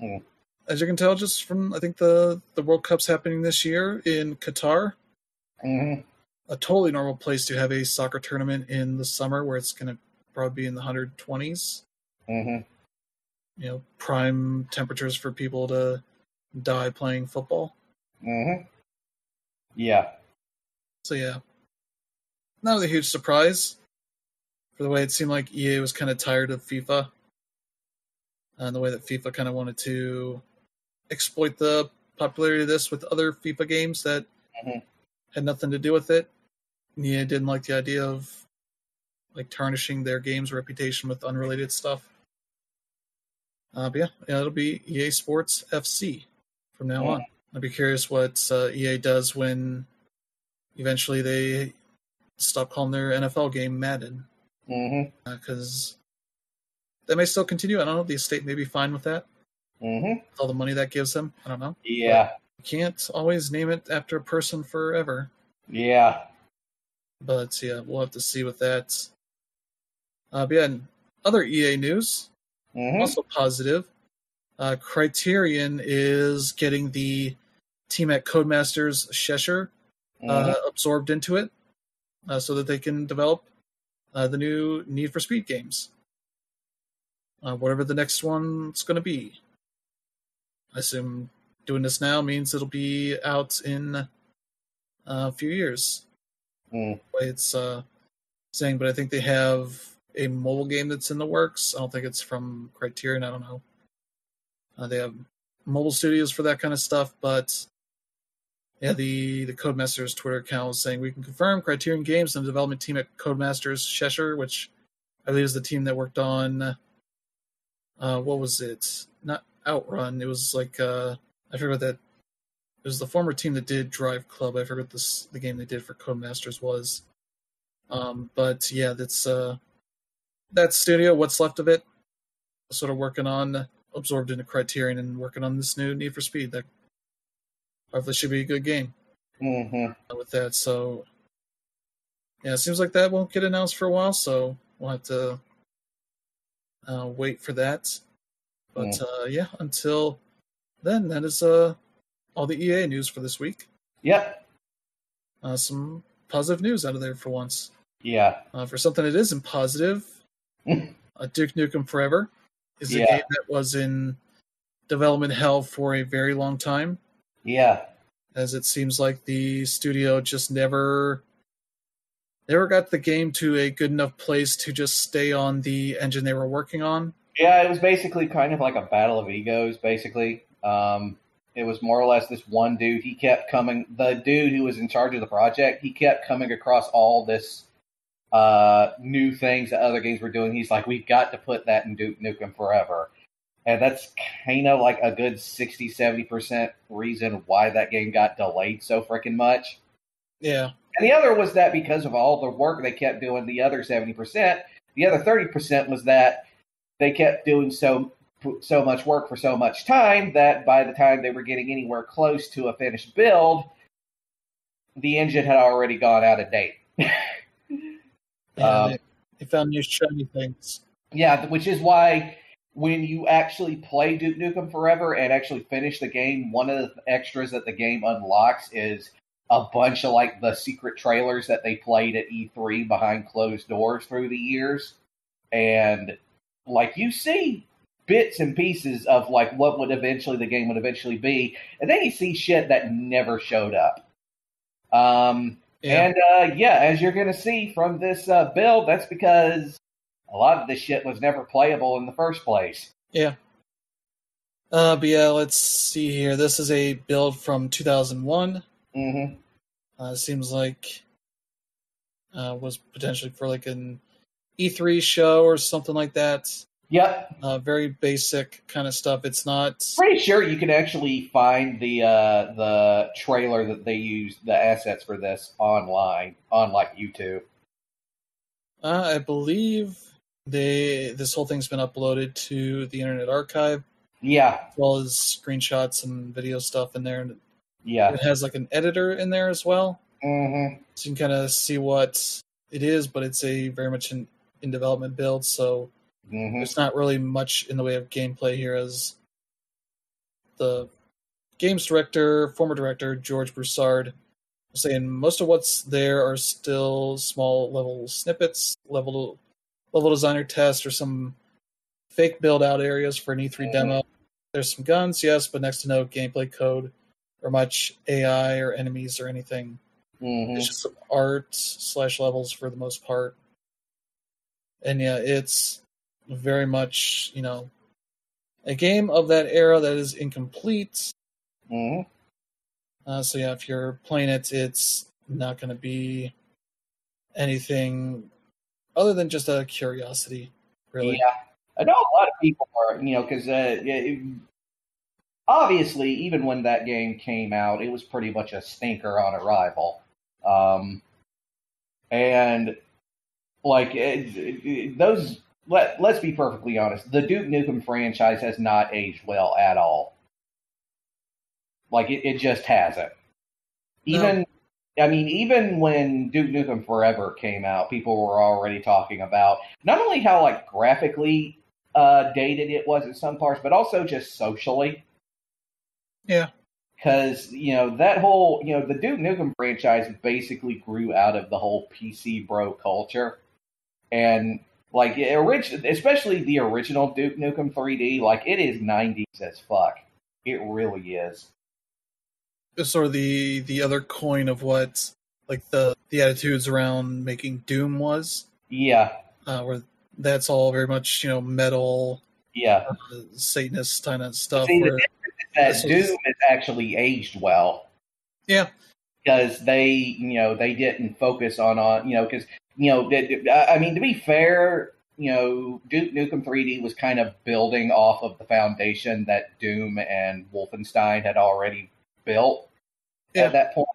Hmm. As you can tell, just from I think the the World Cup's happening this year in Qatar, hmm a totally normal place to have a soccer tournament in the summer where it's going to probably be in the 120s. hmm You know, prime temperatures for people to die playing football. hmm Yeah. So yeah, not a huge surprise for the way it seemed like EA was kind of tired of FIFA and the way that FIFA kind of wanted to exploit the popularity of this with other FIFA games that Mhm. had nothing to do with it. EA didn't like the idea of like tarnishing their game's reputation with unrelated stuff. Uh, but yeah, yeah, it'll be EA Sports FC from now on. I'd be curious what uh, EA does when eventually they stop calling their NFL game Madden because that may still continue. I don't know. The estate may be fine with that. hmm With all the money that gives them. I don't know. Yeah. You can't always name it after a person forever. Yeah. But yeah, we'll have to see with that. Uh, but yeah, and other EA news, hmm also positive. Uh, Criterion is getting the team at Codemasters Cheshire uh, absorbed into it uh, so that they can develop uh, the new Need for Speed games. Uh, whatever the next one's going to be. I assume doing this now means it'll be out in uh, a few years. Mm. It's uh, saying, but I think they have a mobile game that's in the works. I don't think it's from Criterion. I don't know. Uh, they have mobile studios for that kind of stuff, but yeah, the the Codemasters Twitter account was saying we can confirm Criterion Games and the development team at Codemasters Cheshire, which I believe is the team that worked on uh, what was it? Not Outrun. It was like uh, I forget what that. It was the former team that did Drive Club. I forget this the game they did for Codemasters was. Um, but yeah, that's uh, that studio. What's left of it, sort of working on absorbed into Criterion and working on this new Need for Speed. That hopefully should be a good game Mm-hmm. with that. So yeah, it seems like that won't get announced for a while. So we'll have to uh, wait for that. But uh, yeah, until then, that is uh, all the EA news for this week. Yep. Uh, some positive news out of there for once. Yeah. Uh, for something that isn't positive, uh, Duke Nukem Forever is a Yeah. game that was in development hell for a very long time, Yeah. as it seems like the studio just never never got the game to a good enough place to just stay on the engine they were working on. Yeah, it was basically kind of like a battle of egos, basically. Um, it was more or less this one dude. He kept coming, the dude who was in charge of the project, he kept coming across all this uh, new things that other games were doing. He's like, we've got to put that in Duke Nukem Forever. And that's kind of like a good 60, 70% reason why that game got delayed so freaking much. Yeah, And the other was that because of all the work they kept doing, the other 70%, the other 30% was that they kept doing so so much work for so much time that by the time they were getting anywhere close to a finished build, the engine had already gone out of date. yeah Um, they, they found new shiny things. yeah, which is why when you actually play Duke Nukem Forever and actually finish the game, one of the extras that the game unlocks is a bunch of like the secret trailers that they played at E3 behind closed doors through the years. And like you see bits and pieces of like what would eventually the game would eventually be, and then you see shit that never showed up. Um, Yeah, and uh, yeah, as you're going to see from this uh, build, that's because a lot of this shit was never playable in the first place. yeah. Uh, but yeah, let's see here. This is a build from 2001. hmm Uh, seems like uh, was potentially for like an E3 show or something like that. Yep, Uh, very basic kind of stuff. It's not. pretty sure you can actually find the uh, the trailer that they used, the assets for this online on like YouTube. Uh, I believe they this whole thing's been uploaded to the Internet Archive, Yeah, as well as screenshots and video stuff in there. And yeah, it has like an editor in there as well, hmm so you can kind of see what it is. But it's a very much in, in development build, so hmm there's not really much in the way of gameplay here as the games director former director george broussard was saying most of what's there are still small level snippets level level designer test or some fake build out areas for an e3 Mhm. demo. There's some guns yes but next to no gameplay code or much ai or enemies or anything hmm it's just some art slash levels for the most part. And yeah, it's very much, you know, a game of that era that is incomplete. hmm Uh, so yeah, if you're playing it, it's not going to be anything other than just a curiosity, really. Yeah, I know a lot of people are, you know, because uh, obviously, even when that game came out, it was pretty much a stinker on arrival. Um, and like it, it- it- those, let let's be perfectly honest, the Duke Nukem franchise has not aged well at all. Like it, it just hasn't. Even I mean, even when Duke Nukem Forever came out, people were already talking about not only how like graphically uh, dated it was in some parts, but also just socially. Yeah. Because you know that whole you know the Duke Nukem franchise basically grew out of the whole PC bro culture, and like orig- especially the original Duke Nukem 3D, like it is 90s as fuck. It really is. It's sort of the the other coin of what like the the attitudes around making Doom was, Yeah, uh, where that's all very much you know metal yeah. uh, Satanist kind of stuff. See, where, that Doom has actually aged well. Yeah. because they, you know, they didn't focus on on you know because you know th- I I mean to be fair, you know, Duke Nukem 3D was kind of building off of the foundation that Doom and Wolfenstein had already built Yeah. at that point.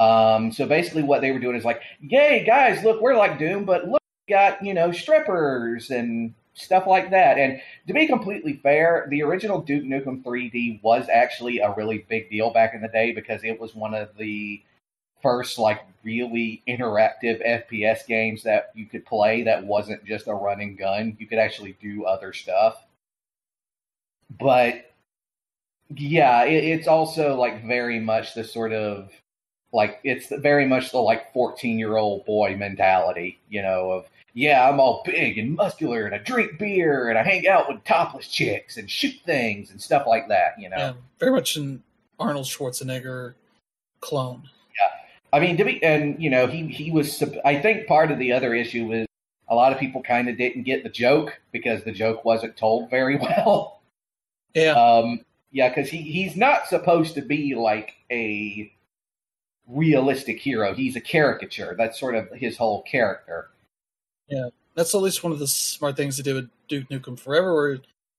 Um, so basically, what they were doing is like, "Yay, guys! Look, we're like Doom, but look, we got you know strippers and stuff like that." And to be completely fair, the original Duke Nukem 3D was actually a really big deal back in the day because it was one of the first like really interactive FPS games that you could play that wasn't just a run and gun. You could actually do other stuff. But yeah, it, it's also like very much the sort of like it's very much the like 14 year old boy mentality, you know, of yeah, I'm all big and muscular and I drink beer and I hang out with topless chicks and shoot things and stuff like that, you know. Yeah, very much an Arnold Schwarzenegger clone. Yeah. I mean, to be, and you know, he he was. I think part of the other issue was a lot of people kind of didn't get the joke because the joke wasn't told very well. Yeah, Um, yeah, because he he's not supposed to be like a realistic hero. He's a caricature. That's sort of his whole character. That's at least one of the smart things to do with Duke Nukem Forever, where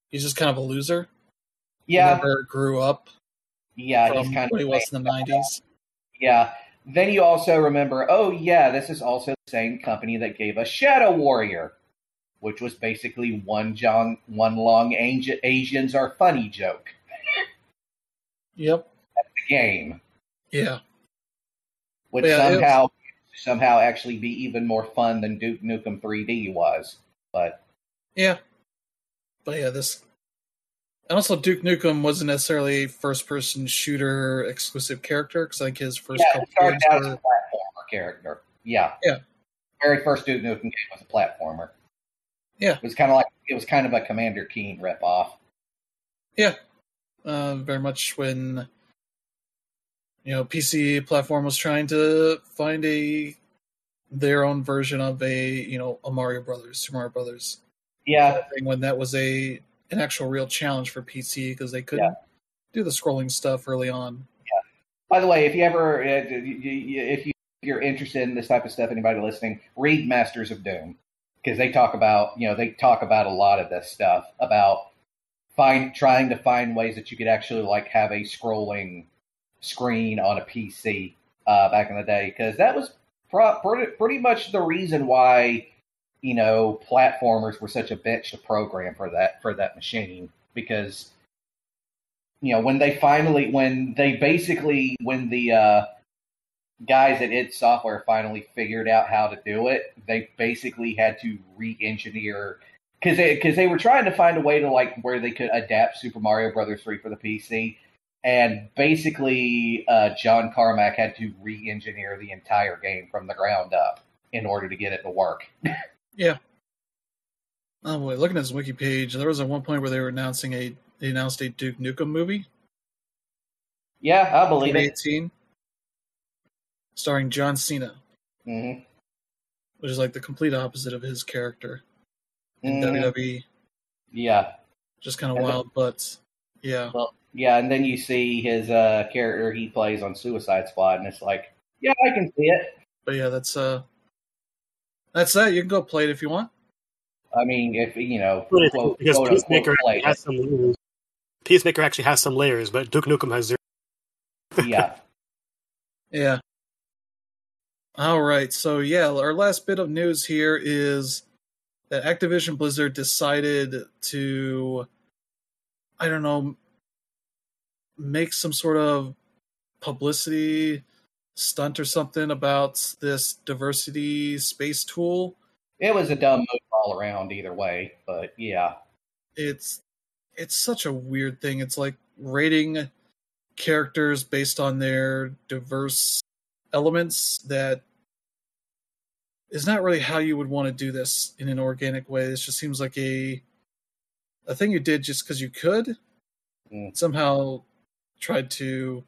he's just kind of a loser. He Yeah, never grew up yeah, he's kind of he was in the '90s. Yeah. Then you also remember, oh yeah, this is also the same company that gave us Shadow Warrior, which was basically one John, one long Asi- Asians are funny joke. Yep. That's the game, Yeah. which Yeah, somehow somehow actually be even more fun than Duke Nukem 3D was. But Yeah. But yeah, this. And also, Duke Nukem wasn't necessarily a first person shooter exclusive character, because I think his first yeah, couple started games out as a platformer character. Yeah, Yeah. Very first Duke Nukem game was a platformer. Yeah. it was kind of like it was kind of a Commander Keen ripoff. Yeah. Uh, very much when. You know, PC platform was trying to find a their own version of a you know a Mario Brothers, Super Mario Brothers. Yeah, thing when that was a an actual real challenge for PC because they couldn't do the scrolling stuff early on. Yeah. By the way, if you ever, uh, if you if you're interested in this type of stuff, anybody listening, read Masters of Doom because they talk about, you know, they talk about a lot of this stuff about find trying to find ways that you could actually like have a scrolling screen on a PC uh, back in the day because that was pro- pretty, pretty much the reason why you know platformers were such a bitch to program for that for that machine. Because you know when they finally when they basically when the uh, guys at id software finally figured out how to do it they basically had to re-engineer because they because they were trying to find a way to like where they could adapt super mario brothers 3 for the pc and basically uh, john carmack had to re-engineer the entire game from the ground up in order to get it to work. Yeah. Oh boy, looking at his wiki page, there was at one point where they were announcing a they announced a Duke Nukem movie, yeah i believe it. 2018, starring John Cena, hmm which is like the complete opposite of his character in Mhm. WWE. yeah. Just kind of And the- wild, but yeah, Well, yeah, and then you see his uh, character he plays on Suicide Squad, and it's like, yeah, I can see it. but yeah, that's uh, that's that. You can go play it if you want. I mean, if you know, Funny thing, quote, because quote Peacemaker play actually has some layers. Peacemaker actually has some layers, but Duke Nukem has zero. yeah, Yeah. All right. So yeah, our last bit of news here is that Activision Blizzard decided to I don't know make some sort of publicity stunt or something about this diversity space tool. it was a dumb move all around either way, but yeah, It's it's such a weird thing. It's like rating characters based on their diverse elements that is not really how you would want to do this in an organic way. This just seems like a a thing you did just because you could. Mm. Somehow tried to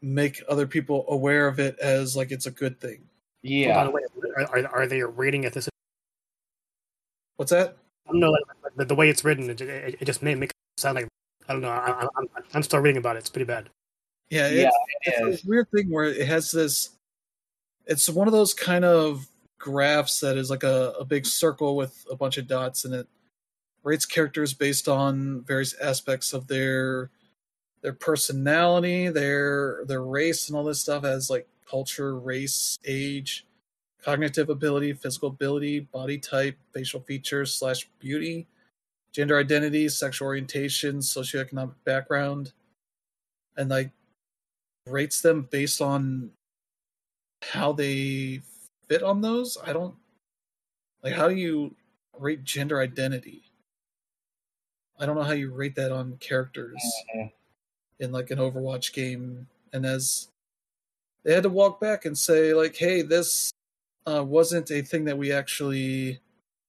make other people aware of it as like it's a good thing. Oh, by yeah, the way, are, are, are they rating it this? What's that? I don't know. Like, the, the way it's written, it, it, it just may make it sound like I don't know. I, I, I'm I'm still reading about it. It's pretty bad. Yeah, yeah, it's, it it's is. this weird thing where it has this it's one of those kind of graphs that is like a, a big circle with a bunch of dots and it rates characters based on various aspects of their their personality their their race and all this stuff as like culture race age cognitive ability physical ability body type facial features slash beauty gender identity sexual orientation socioeconomic background and like rates them based on how they fit on those. I don't like how do you rate gender identity? I don't know how you rate that on characters Mhm. In like an Overwatch game. And as they had to walk back and say, like, hey, this uh, wasn't a thing that we actually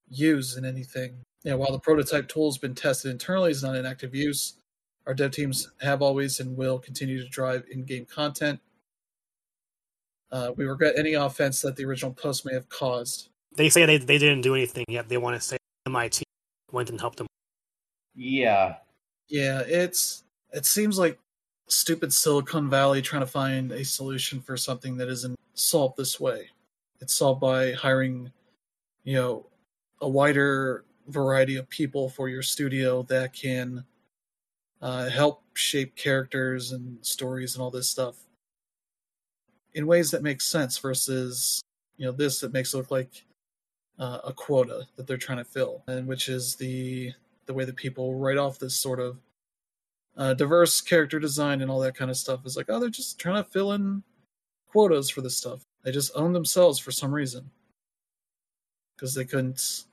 use in anything. Yeah, while the prototype tool has been tested internally, is not in active use. Our dev teams have always and will continue to drive in-game content. Uh, we regret any offense that the original post may have caused. They say they they didn't do anything yet. They want to say MIT went and helped them. Yeah. Yeah, it's it seems like stupid Silicon Valley trying to find a solution for something that isn't solved this way. It's solved by hiring, you know, a wider variety of people for your studio that can uh, help shape characters and stories and all this stuff in ways that make sense versus you know this that makes it look like uh, a quota that they're trying to fill and which is the the way that people write off this sort of uh, diverse character design and all that kind of stuff is like oh they're just trying to fill in quotas for this stuff they just own themselves for some reason because they couldn't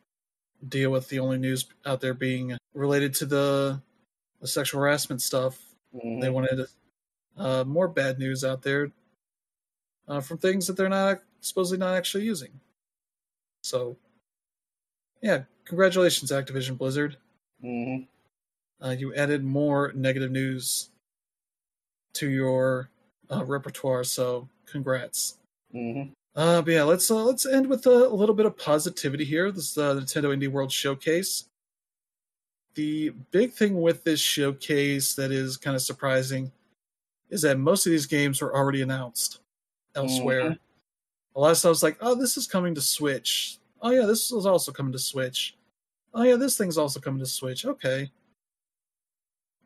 deal with the only news out there being related to the, the sexual harassment stuff Mhm. they wanted uh, more bad news out there uh, from things that they're not supposedly not actually using. So, yeah, congratulations, Activision Blizzard. Mhm. Uh, you added more negative news to your uh, repertoire, so congrats. Mhm. Uh, but yeah, let's uh, let's end with a, a little bit of positivity here. This is uh, the Nintendo Indie World Showcase. The big thing with this showcase that is kind of surprising is that most of these games were already announced elsewhere. Mhm. A lot of stuff was like, oh, this is coming to Switch. Oh yeah, this is also coming to Switch. Oh yeah, this thing's also coming to Switch. Okay.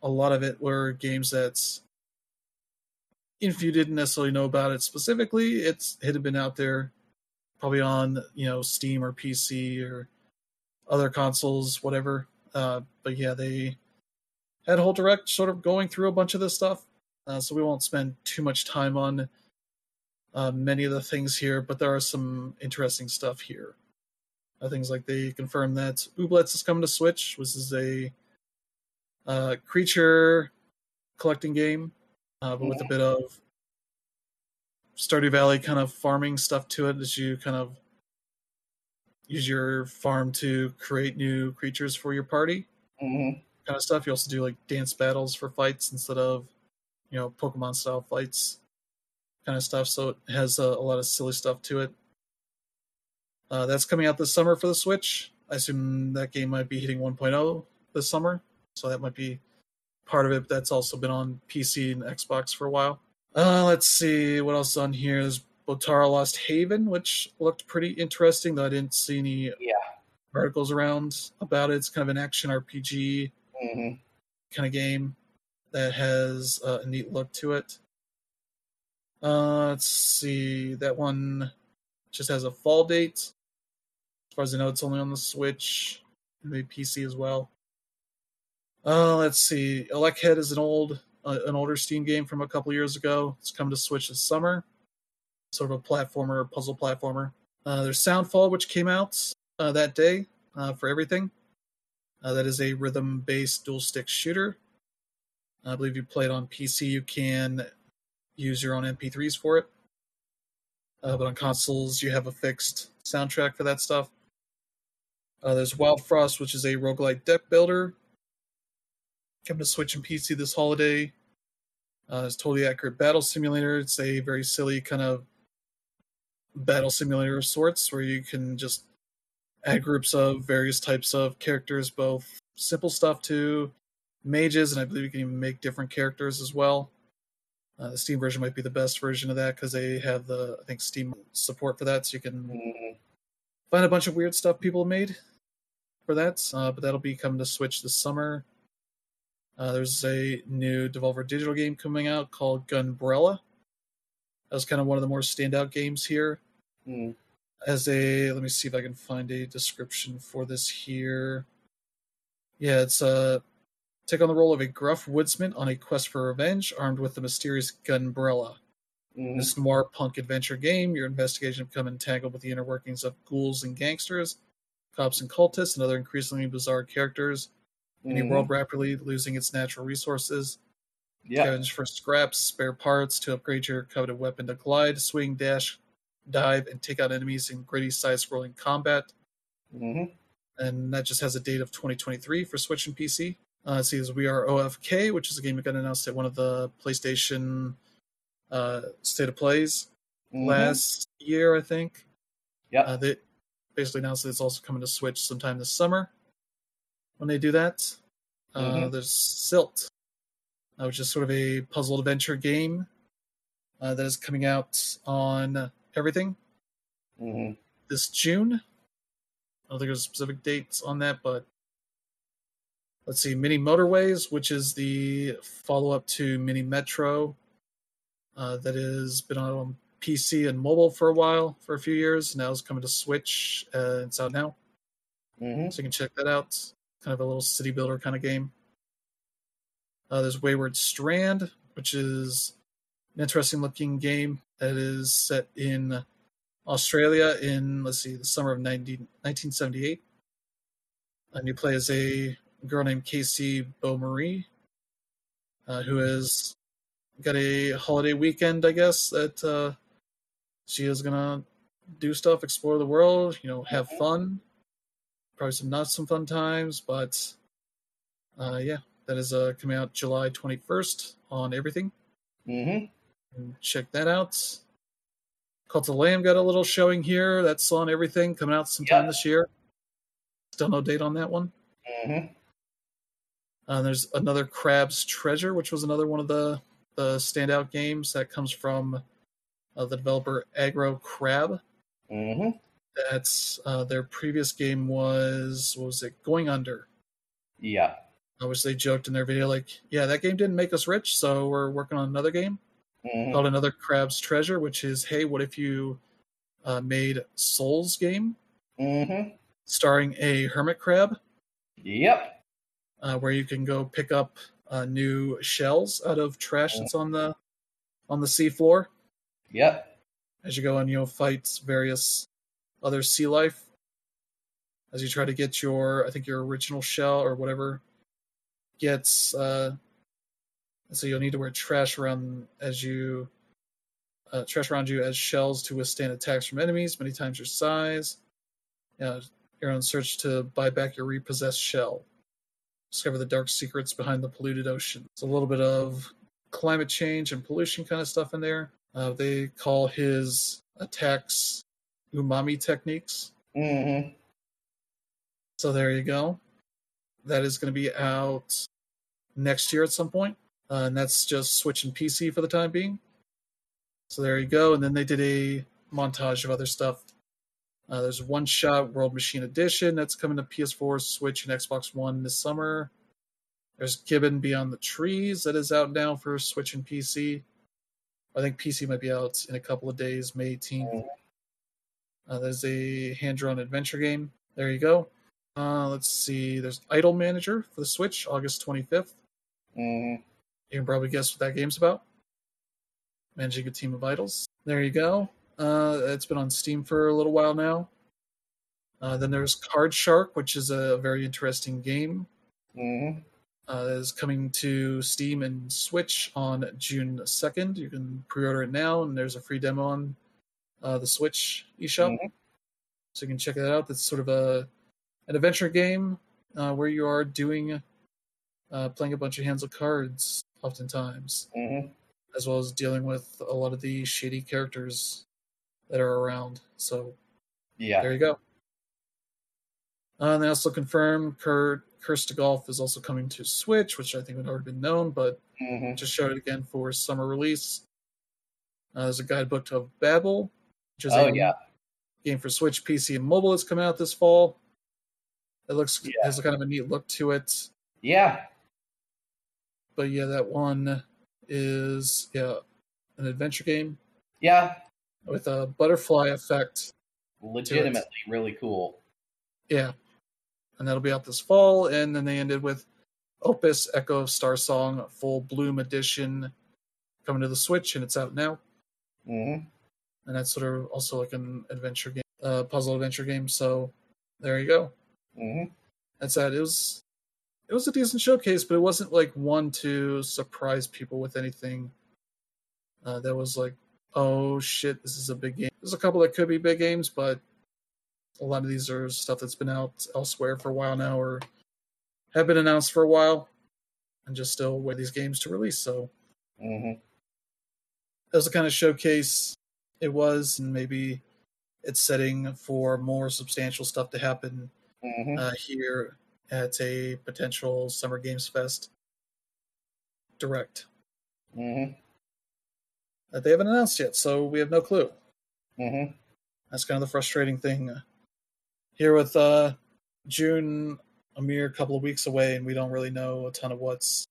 A lot of it were games that's if you didn't necessarily know about it specifically, it's it had been out there probably on, you know, Steam or PC or other consoles, whatever. Uh, but yeah, they had a whole direct sort of going through a bunch of this stuff. Uh, so we won't spend too much time on uh, many of the things here, but there are some interesting stuff here. Uh, things like they confirmed that Ooblets is coming to Switch, which is a uh, creature collecting game, uh, but with a bit of Stardew Valley kind of farming stuff to it as you kind of use your farm to create new creatures for your party Mhm. kind of stuff. You also do like dance battles for fights instead of, you know, Pokemon style fights kind of stuff. So it has a, a lot of silly stuff to it. Uh, that's coming out this summer for the Switch. I assume that game might be hitting 1.0 this summer. So that might be part of it. But that's also been on PC and Xbox for a while. Uh, let's see what else on here. There's Batora Lost Haven, which looked pretty interesting, though I didn't see any Yeah. articles around about it. It's kind of an action RPG Mhm. kind of game that has uh, a neat look to it. Uh, let's see, that one just has a fall date. As far as I know, it's only on the Switch, and maybe PC as well. Uh, let's see, Elechead is an old, uh, an older Steam game from a couple years ago. It's come to Switch this summer. Sort of a platformer, puzzle platformer. Uh, there's Soundfall, which came out uh, that day uh, for everything. Uh, that is a rhythm based dual stick shooter. I believe you play it on PC, you can use your own MP3s for it. Uh, but on consoles, you have a fixed soundtrack for that stuff. There's Wild Frost, which is a roguelike deck builder. Coming to Switch and PC this holiday. Uh, it's totally accurate battle simulator. It's a very silly kind of battle simulator of sorts where you can just add groups of various types of characters, both simple stuff to mages, and I believe you can even make different characters as well. Uh, the Steam version might be the best version of that because they have the I think Steam support for that, so you can Mhm. find a bunch of weird stuff people made for that. Uh, but that'll be coming to Switch this summer. Uh, there's a new Devolver Digital game coming out called Gunbrella. That was kind of one of the more standout games here Mhm. as a let me see if I can find a description for this here. Yeah, it's a take on the role of a gruff woodsman on a quest for revenge, armed with the mysterious gunbrella. Mhm. This noir punk adventure game, your investigation become entangled with the inner workings of ghouls and gangsters, cops and cultists, and other increasingly bizarre characters. In a Mhm. world rapidly losing its natural resources, Yep. scavenge for scraps, spare parts to upgrade your coveted weapon to glide, swing, dash, dive, and take out enemies in gritty side-scrolling combat. Mhm. And that just has a date of 2023 for Switch and PC. Uh, it says We Are OFK, which is a game that got announced at one of the PlayStation uh, State of Plays Mhm. last year, I think. Yeah. Uh, they basically announced that it's also coming to Switch sometime this summer. When they do that, uh, Mhm. there's Silt, uh, which is sort of a puzzle adventure game uh, that is coming out on everything Mhm. this June. I don't think there's specific dates on that, but let's see. Mini Motorways, which is the follow up to Mini Metro, uh, that has been on PC and mobile for a while, for a few years. Now it's coming to Switch. Uh, it's out now, Mhm. so you can check that out. Kind of a little city builder kind of game. Uh, there's Wayward Strand, which is an interesting looking game that is set in Australia in, let's see, the summer of 90, 1978. And you play as a girl named Casey Beaumaris, uh, who has got a holiday weekend, I guess, that uh, she is going to do stuff, explore the world, you know, have fun. Probably some not some fun times, but uh, yeah, that is uh, coming out July 21st on everything Mhm. check that out. Cult of Lamb got a little showing here. That's on everything coming out sometime Yeah. this year. Still no date on that one. Mhm. Uh, there's another Crab's Treasure, which was another one of the the standout games that comes from uh, the developer Aggro Crab. Mhm. That's uh, their previous game was what was it? Going Under. Yeah. I wish they joked in their video like, "Yeah, that game didn't make us rich, so we're working on another game." Mhm. called another crab's treasure which is hey what if you uh, made souls game Mhm. starring a hermit crab Yep. uh, where you can go pick up uh, new shells out of trash that's on the on the seafloor Yep. as you go and you know fight various other sea life as you try to get your i think your original shell or whatever gets uh so you'll need to wear trash around as you uh, trash around you as shells to withstand attacks from enemies many times your size yeah you're on search to buy back your repossessed shell. Discover the dark secrets behind the polluted ocean. It's a little bit of climate change and pollution kind of stuff in there. Uh, they call his attacks umami techniques. Mhm. So there you go. That is going to be out next year at some point. Uh, and that's just Switch and PC for the time being. So there you go. And then they did a montage of other stuff. Uh, there's OneShot World Machine Edition that's coming to PS4, Switch, and Xbox One this summer. There's Gibbon Beyond the Trees that is out now for Switch and PC. I think PC might be out in a couple of days, May 18th. Uh, there's a hand drawn adventure game. There you go. Uh, let's see. There's Idol Manager for the Switch, August 25th. Mhm. You can probably guess what that game's about. Managing a team of idols. There you go. Uh, it's been on Steam for a little while now. Uh, then there's Card Shark, which is a very interesting game. Mhm. Uh, that is coming to Steam and Switch on June 2nd. You can pre order it now, and there's a free demo on uh, the Switch eShop. Mhm. So you can check that out. That's sort of a an adventure game uh, where you are doing uh, playing a bunch of hands of cards, oftentimes, Mhm. as well as dealing with a lot of the shady characters that are around. So Yeah. there you go. Uh, and they also confirmed Cur- Cursed to Golf is also coming to Switch, which I think had already been known, but Mhm. just showed it again for summer release. Uh, there's a guidebook to Babel, which is Oh, a yeah. game for Switch, PC, and mobile that's coming out this fall. It looks Yeah. has kind of a neat look to it, Yeah. but yeah, that one is yeah an adventure game Yeah. with a butterfly effect. Legitimately really cool. Yeah, and that'll be out this fall. And then they ended with Opus Echo of Starsong Full Bloom Edition coming to the Switch, and it's out now. Mm-hmm. And that's sort of also like an adventure game, uh, puzzle adventure game. So there you go. Mm-hmm. That's that. It was it was a decent showcase, but it wasn't like one to surprise people with anything. Uh, that was like, oh shit, this is a big game. There's a couple that could be big games, but a lot of these are stuff that's been out elsewhere for a while now, or have been announced for a while, and just still wait these games to release. So Mm-hmm. that was the kind of showcase it was, and maybe it's setting for more substantial stuff to happen Mm-hmm. uh, here at a potential Summer Games Fest direct Mm-hmm. that they haven't announced yet, so we have no clue. Mm-hmm. That's kind of the frustrating thing uh, here with uh, June a mere couple of weeks away, and we don't really know a ton of what's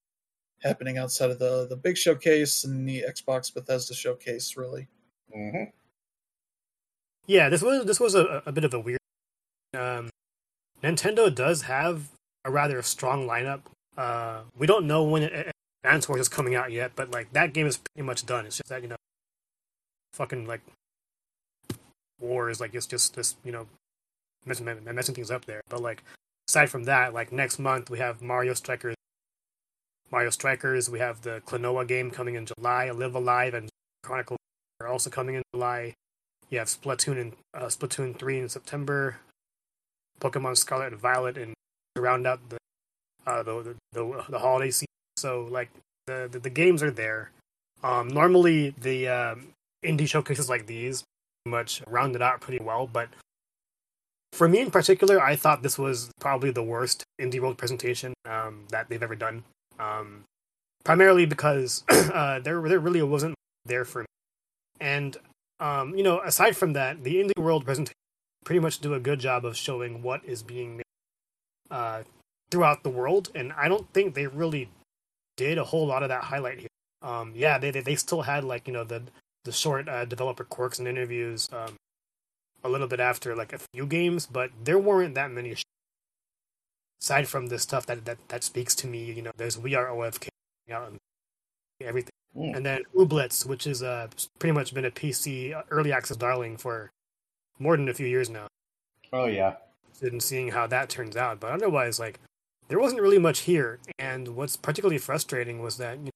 happening outside of the the big showcase and the Xbox Bethesda showcase, really. Mm-hmm. Yeah, this was this was a, a bit of a weird. Um, Nintendo does have a rather strong lineup. Uh, we don't know when Advance Wars is coming out yet, but like that game is pretty much done. It's just that you know, fucking like wars, like it's just this you know, messing, messing things up there. But like aside from that, like next month we have Mario Strikers. Mario Strikers. We have the Klonoa game coming in July. Live A Live and Chronicle are also coming in July. You have Splatoon and uh, Splatoon three in September. Pokemon Scarlet and Violet in to round out the uh, the, the the holiday season. So like the the, the games are there. Um, normally the um, indie showcases like these much rounded out pretty well, but for me in particular, I thought this was probably the worst indie world presentation um, that they've ever done. Um, primarily because uh, there there really wasn't there for me, and um, you know aside from that, the indie world presentation pretty much do a good job of showing what is being made uh, throughout the world, and I don't think they really did a whole lot of that highlight here. Um, yeah, they, they they still had like you know the the short uh, developer quirks and interviews um, a little bit after like a few games, but there weren't that many. Sh- aside from the stuff that, that that speaks to me, you know, there's We Are OFK out and everything, Mm. and then Ooblets, which is uh pretty much been a PC early access darling for more than a few years now. Oh yeah. In seeing how that turns out, but otherwise, like there wasn't really much here. And what's particularly frustrating was that you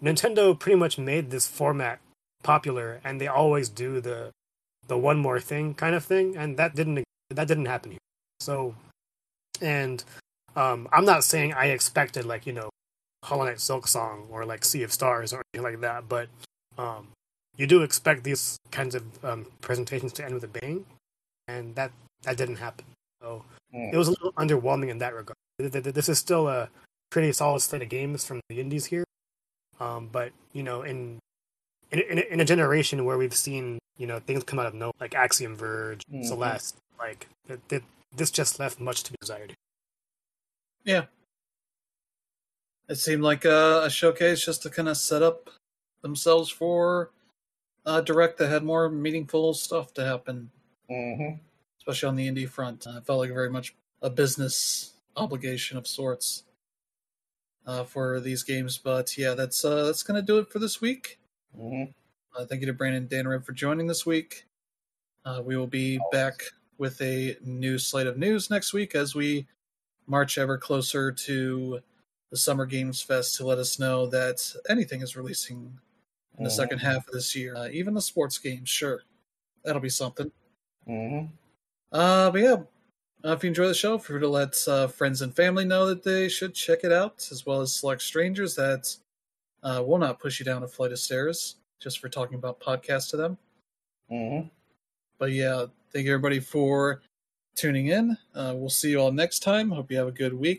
know, Nintendo pretty much made this format popular, and they always do the the one more thing kind of thing, and that didn't that didn't happen here. So, and um, I'm not saying I expected like you know Hollow Knight Silksong or like Sea of Stars or anything like that, but um, you do expect these kinds of um, presentations to end with a bang, and that that didn't happen. So Mm. it was a little underwhelming in that regard. Th- th- This is still a pretty solid slate of games from the indies here, um, but you know, in in in a, in a generation where we've seen you know things come out of no like Axiom Verge, Mhm. Celeste, like th- th- this just left much to be desired. It seemed like a, a showcase just to kind of set up themselves for a direct that had more meaningful stuff to happen, Mm-hmm. especially on the indie front. Uh, it felt like very much a business obligation of sorts uh, for these games. But yeah, that's uh, that's gonna do it for this week. Mm-hmm. Uh, thank you to Brandon and Dan Rib for joining this week. Uh, we will be back with a new slate of news next week as we march ever closer to the Summer Games Fest to let us know that anything is releasing in the Mhm. second half of this year. Uh, even the sports games, sure. That'll be something. Mm-hmm. Uh, but yeah, uh, if you enjoy the show, feel free to let uh, friends and family know that they should check it out, as well as select strangers that uh, will not push you down a flight of stairs just for talking about podcasts to them. Mm-hmm. But yeah, thank you everybody for tuning in. Uh, we'll see you all next time. Hope you have a good week.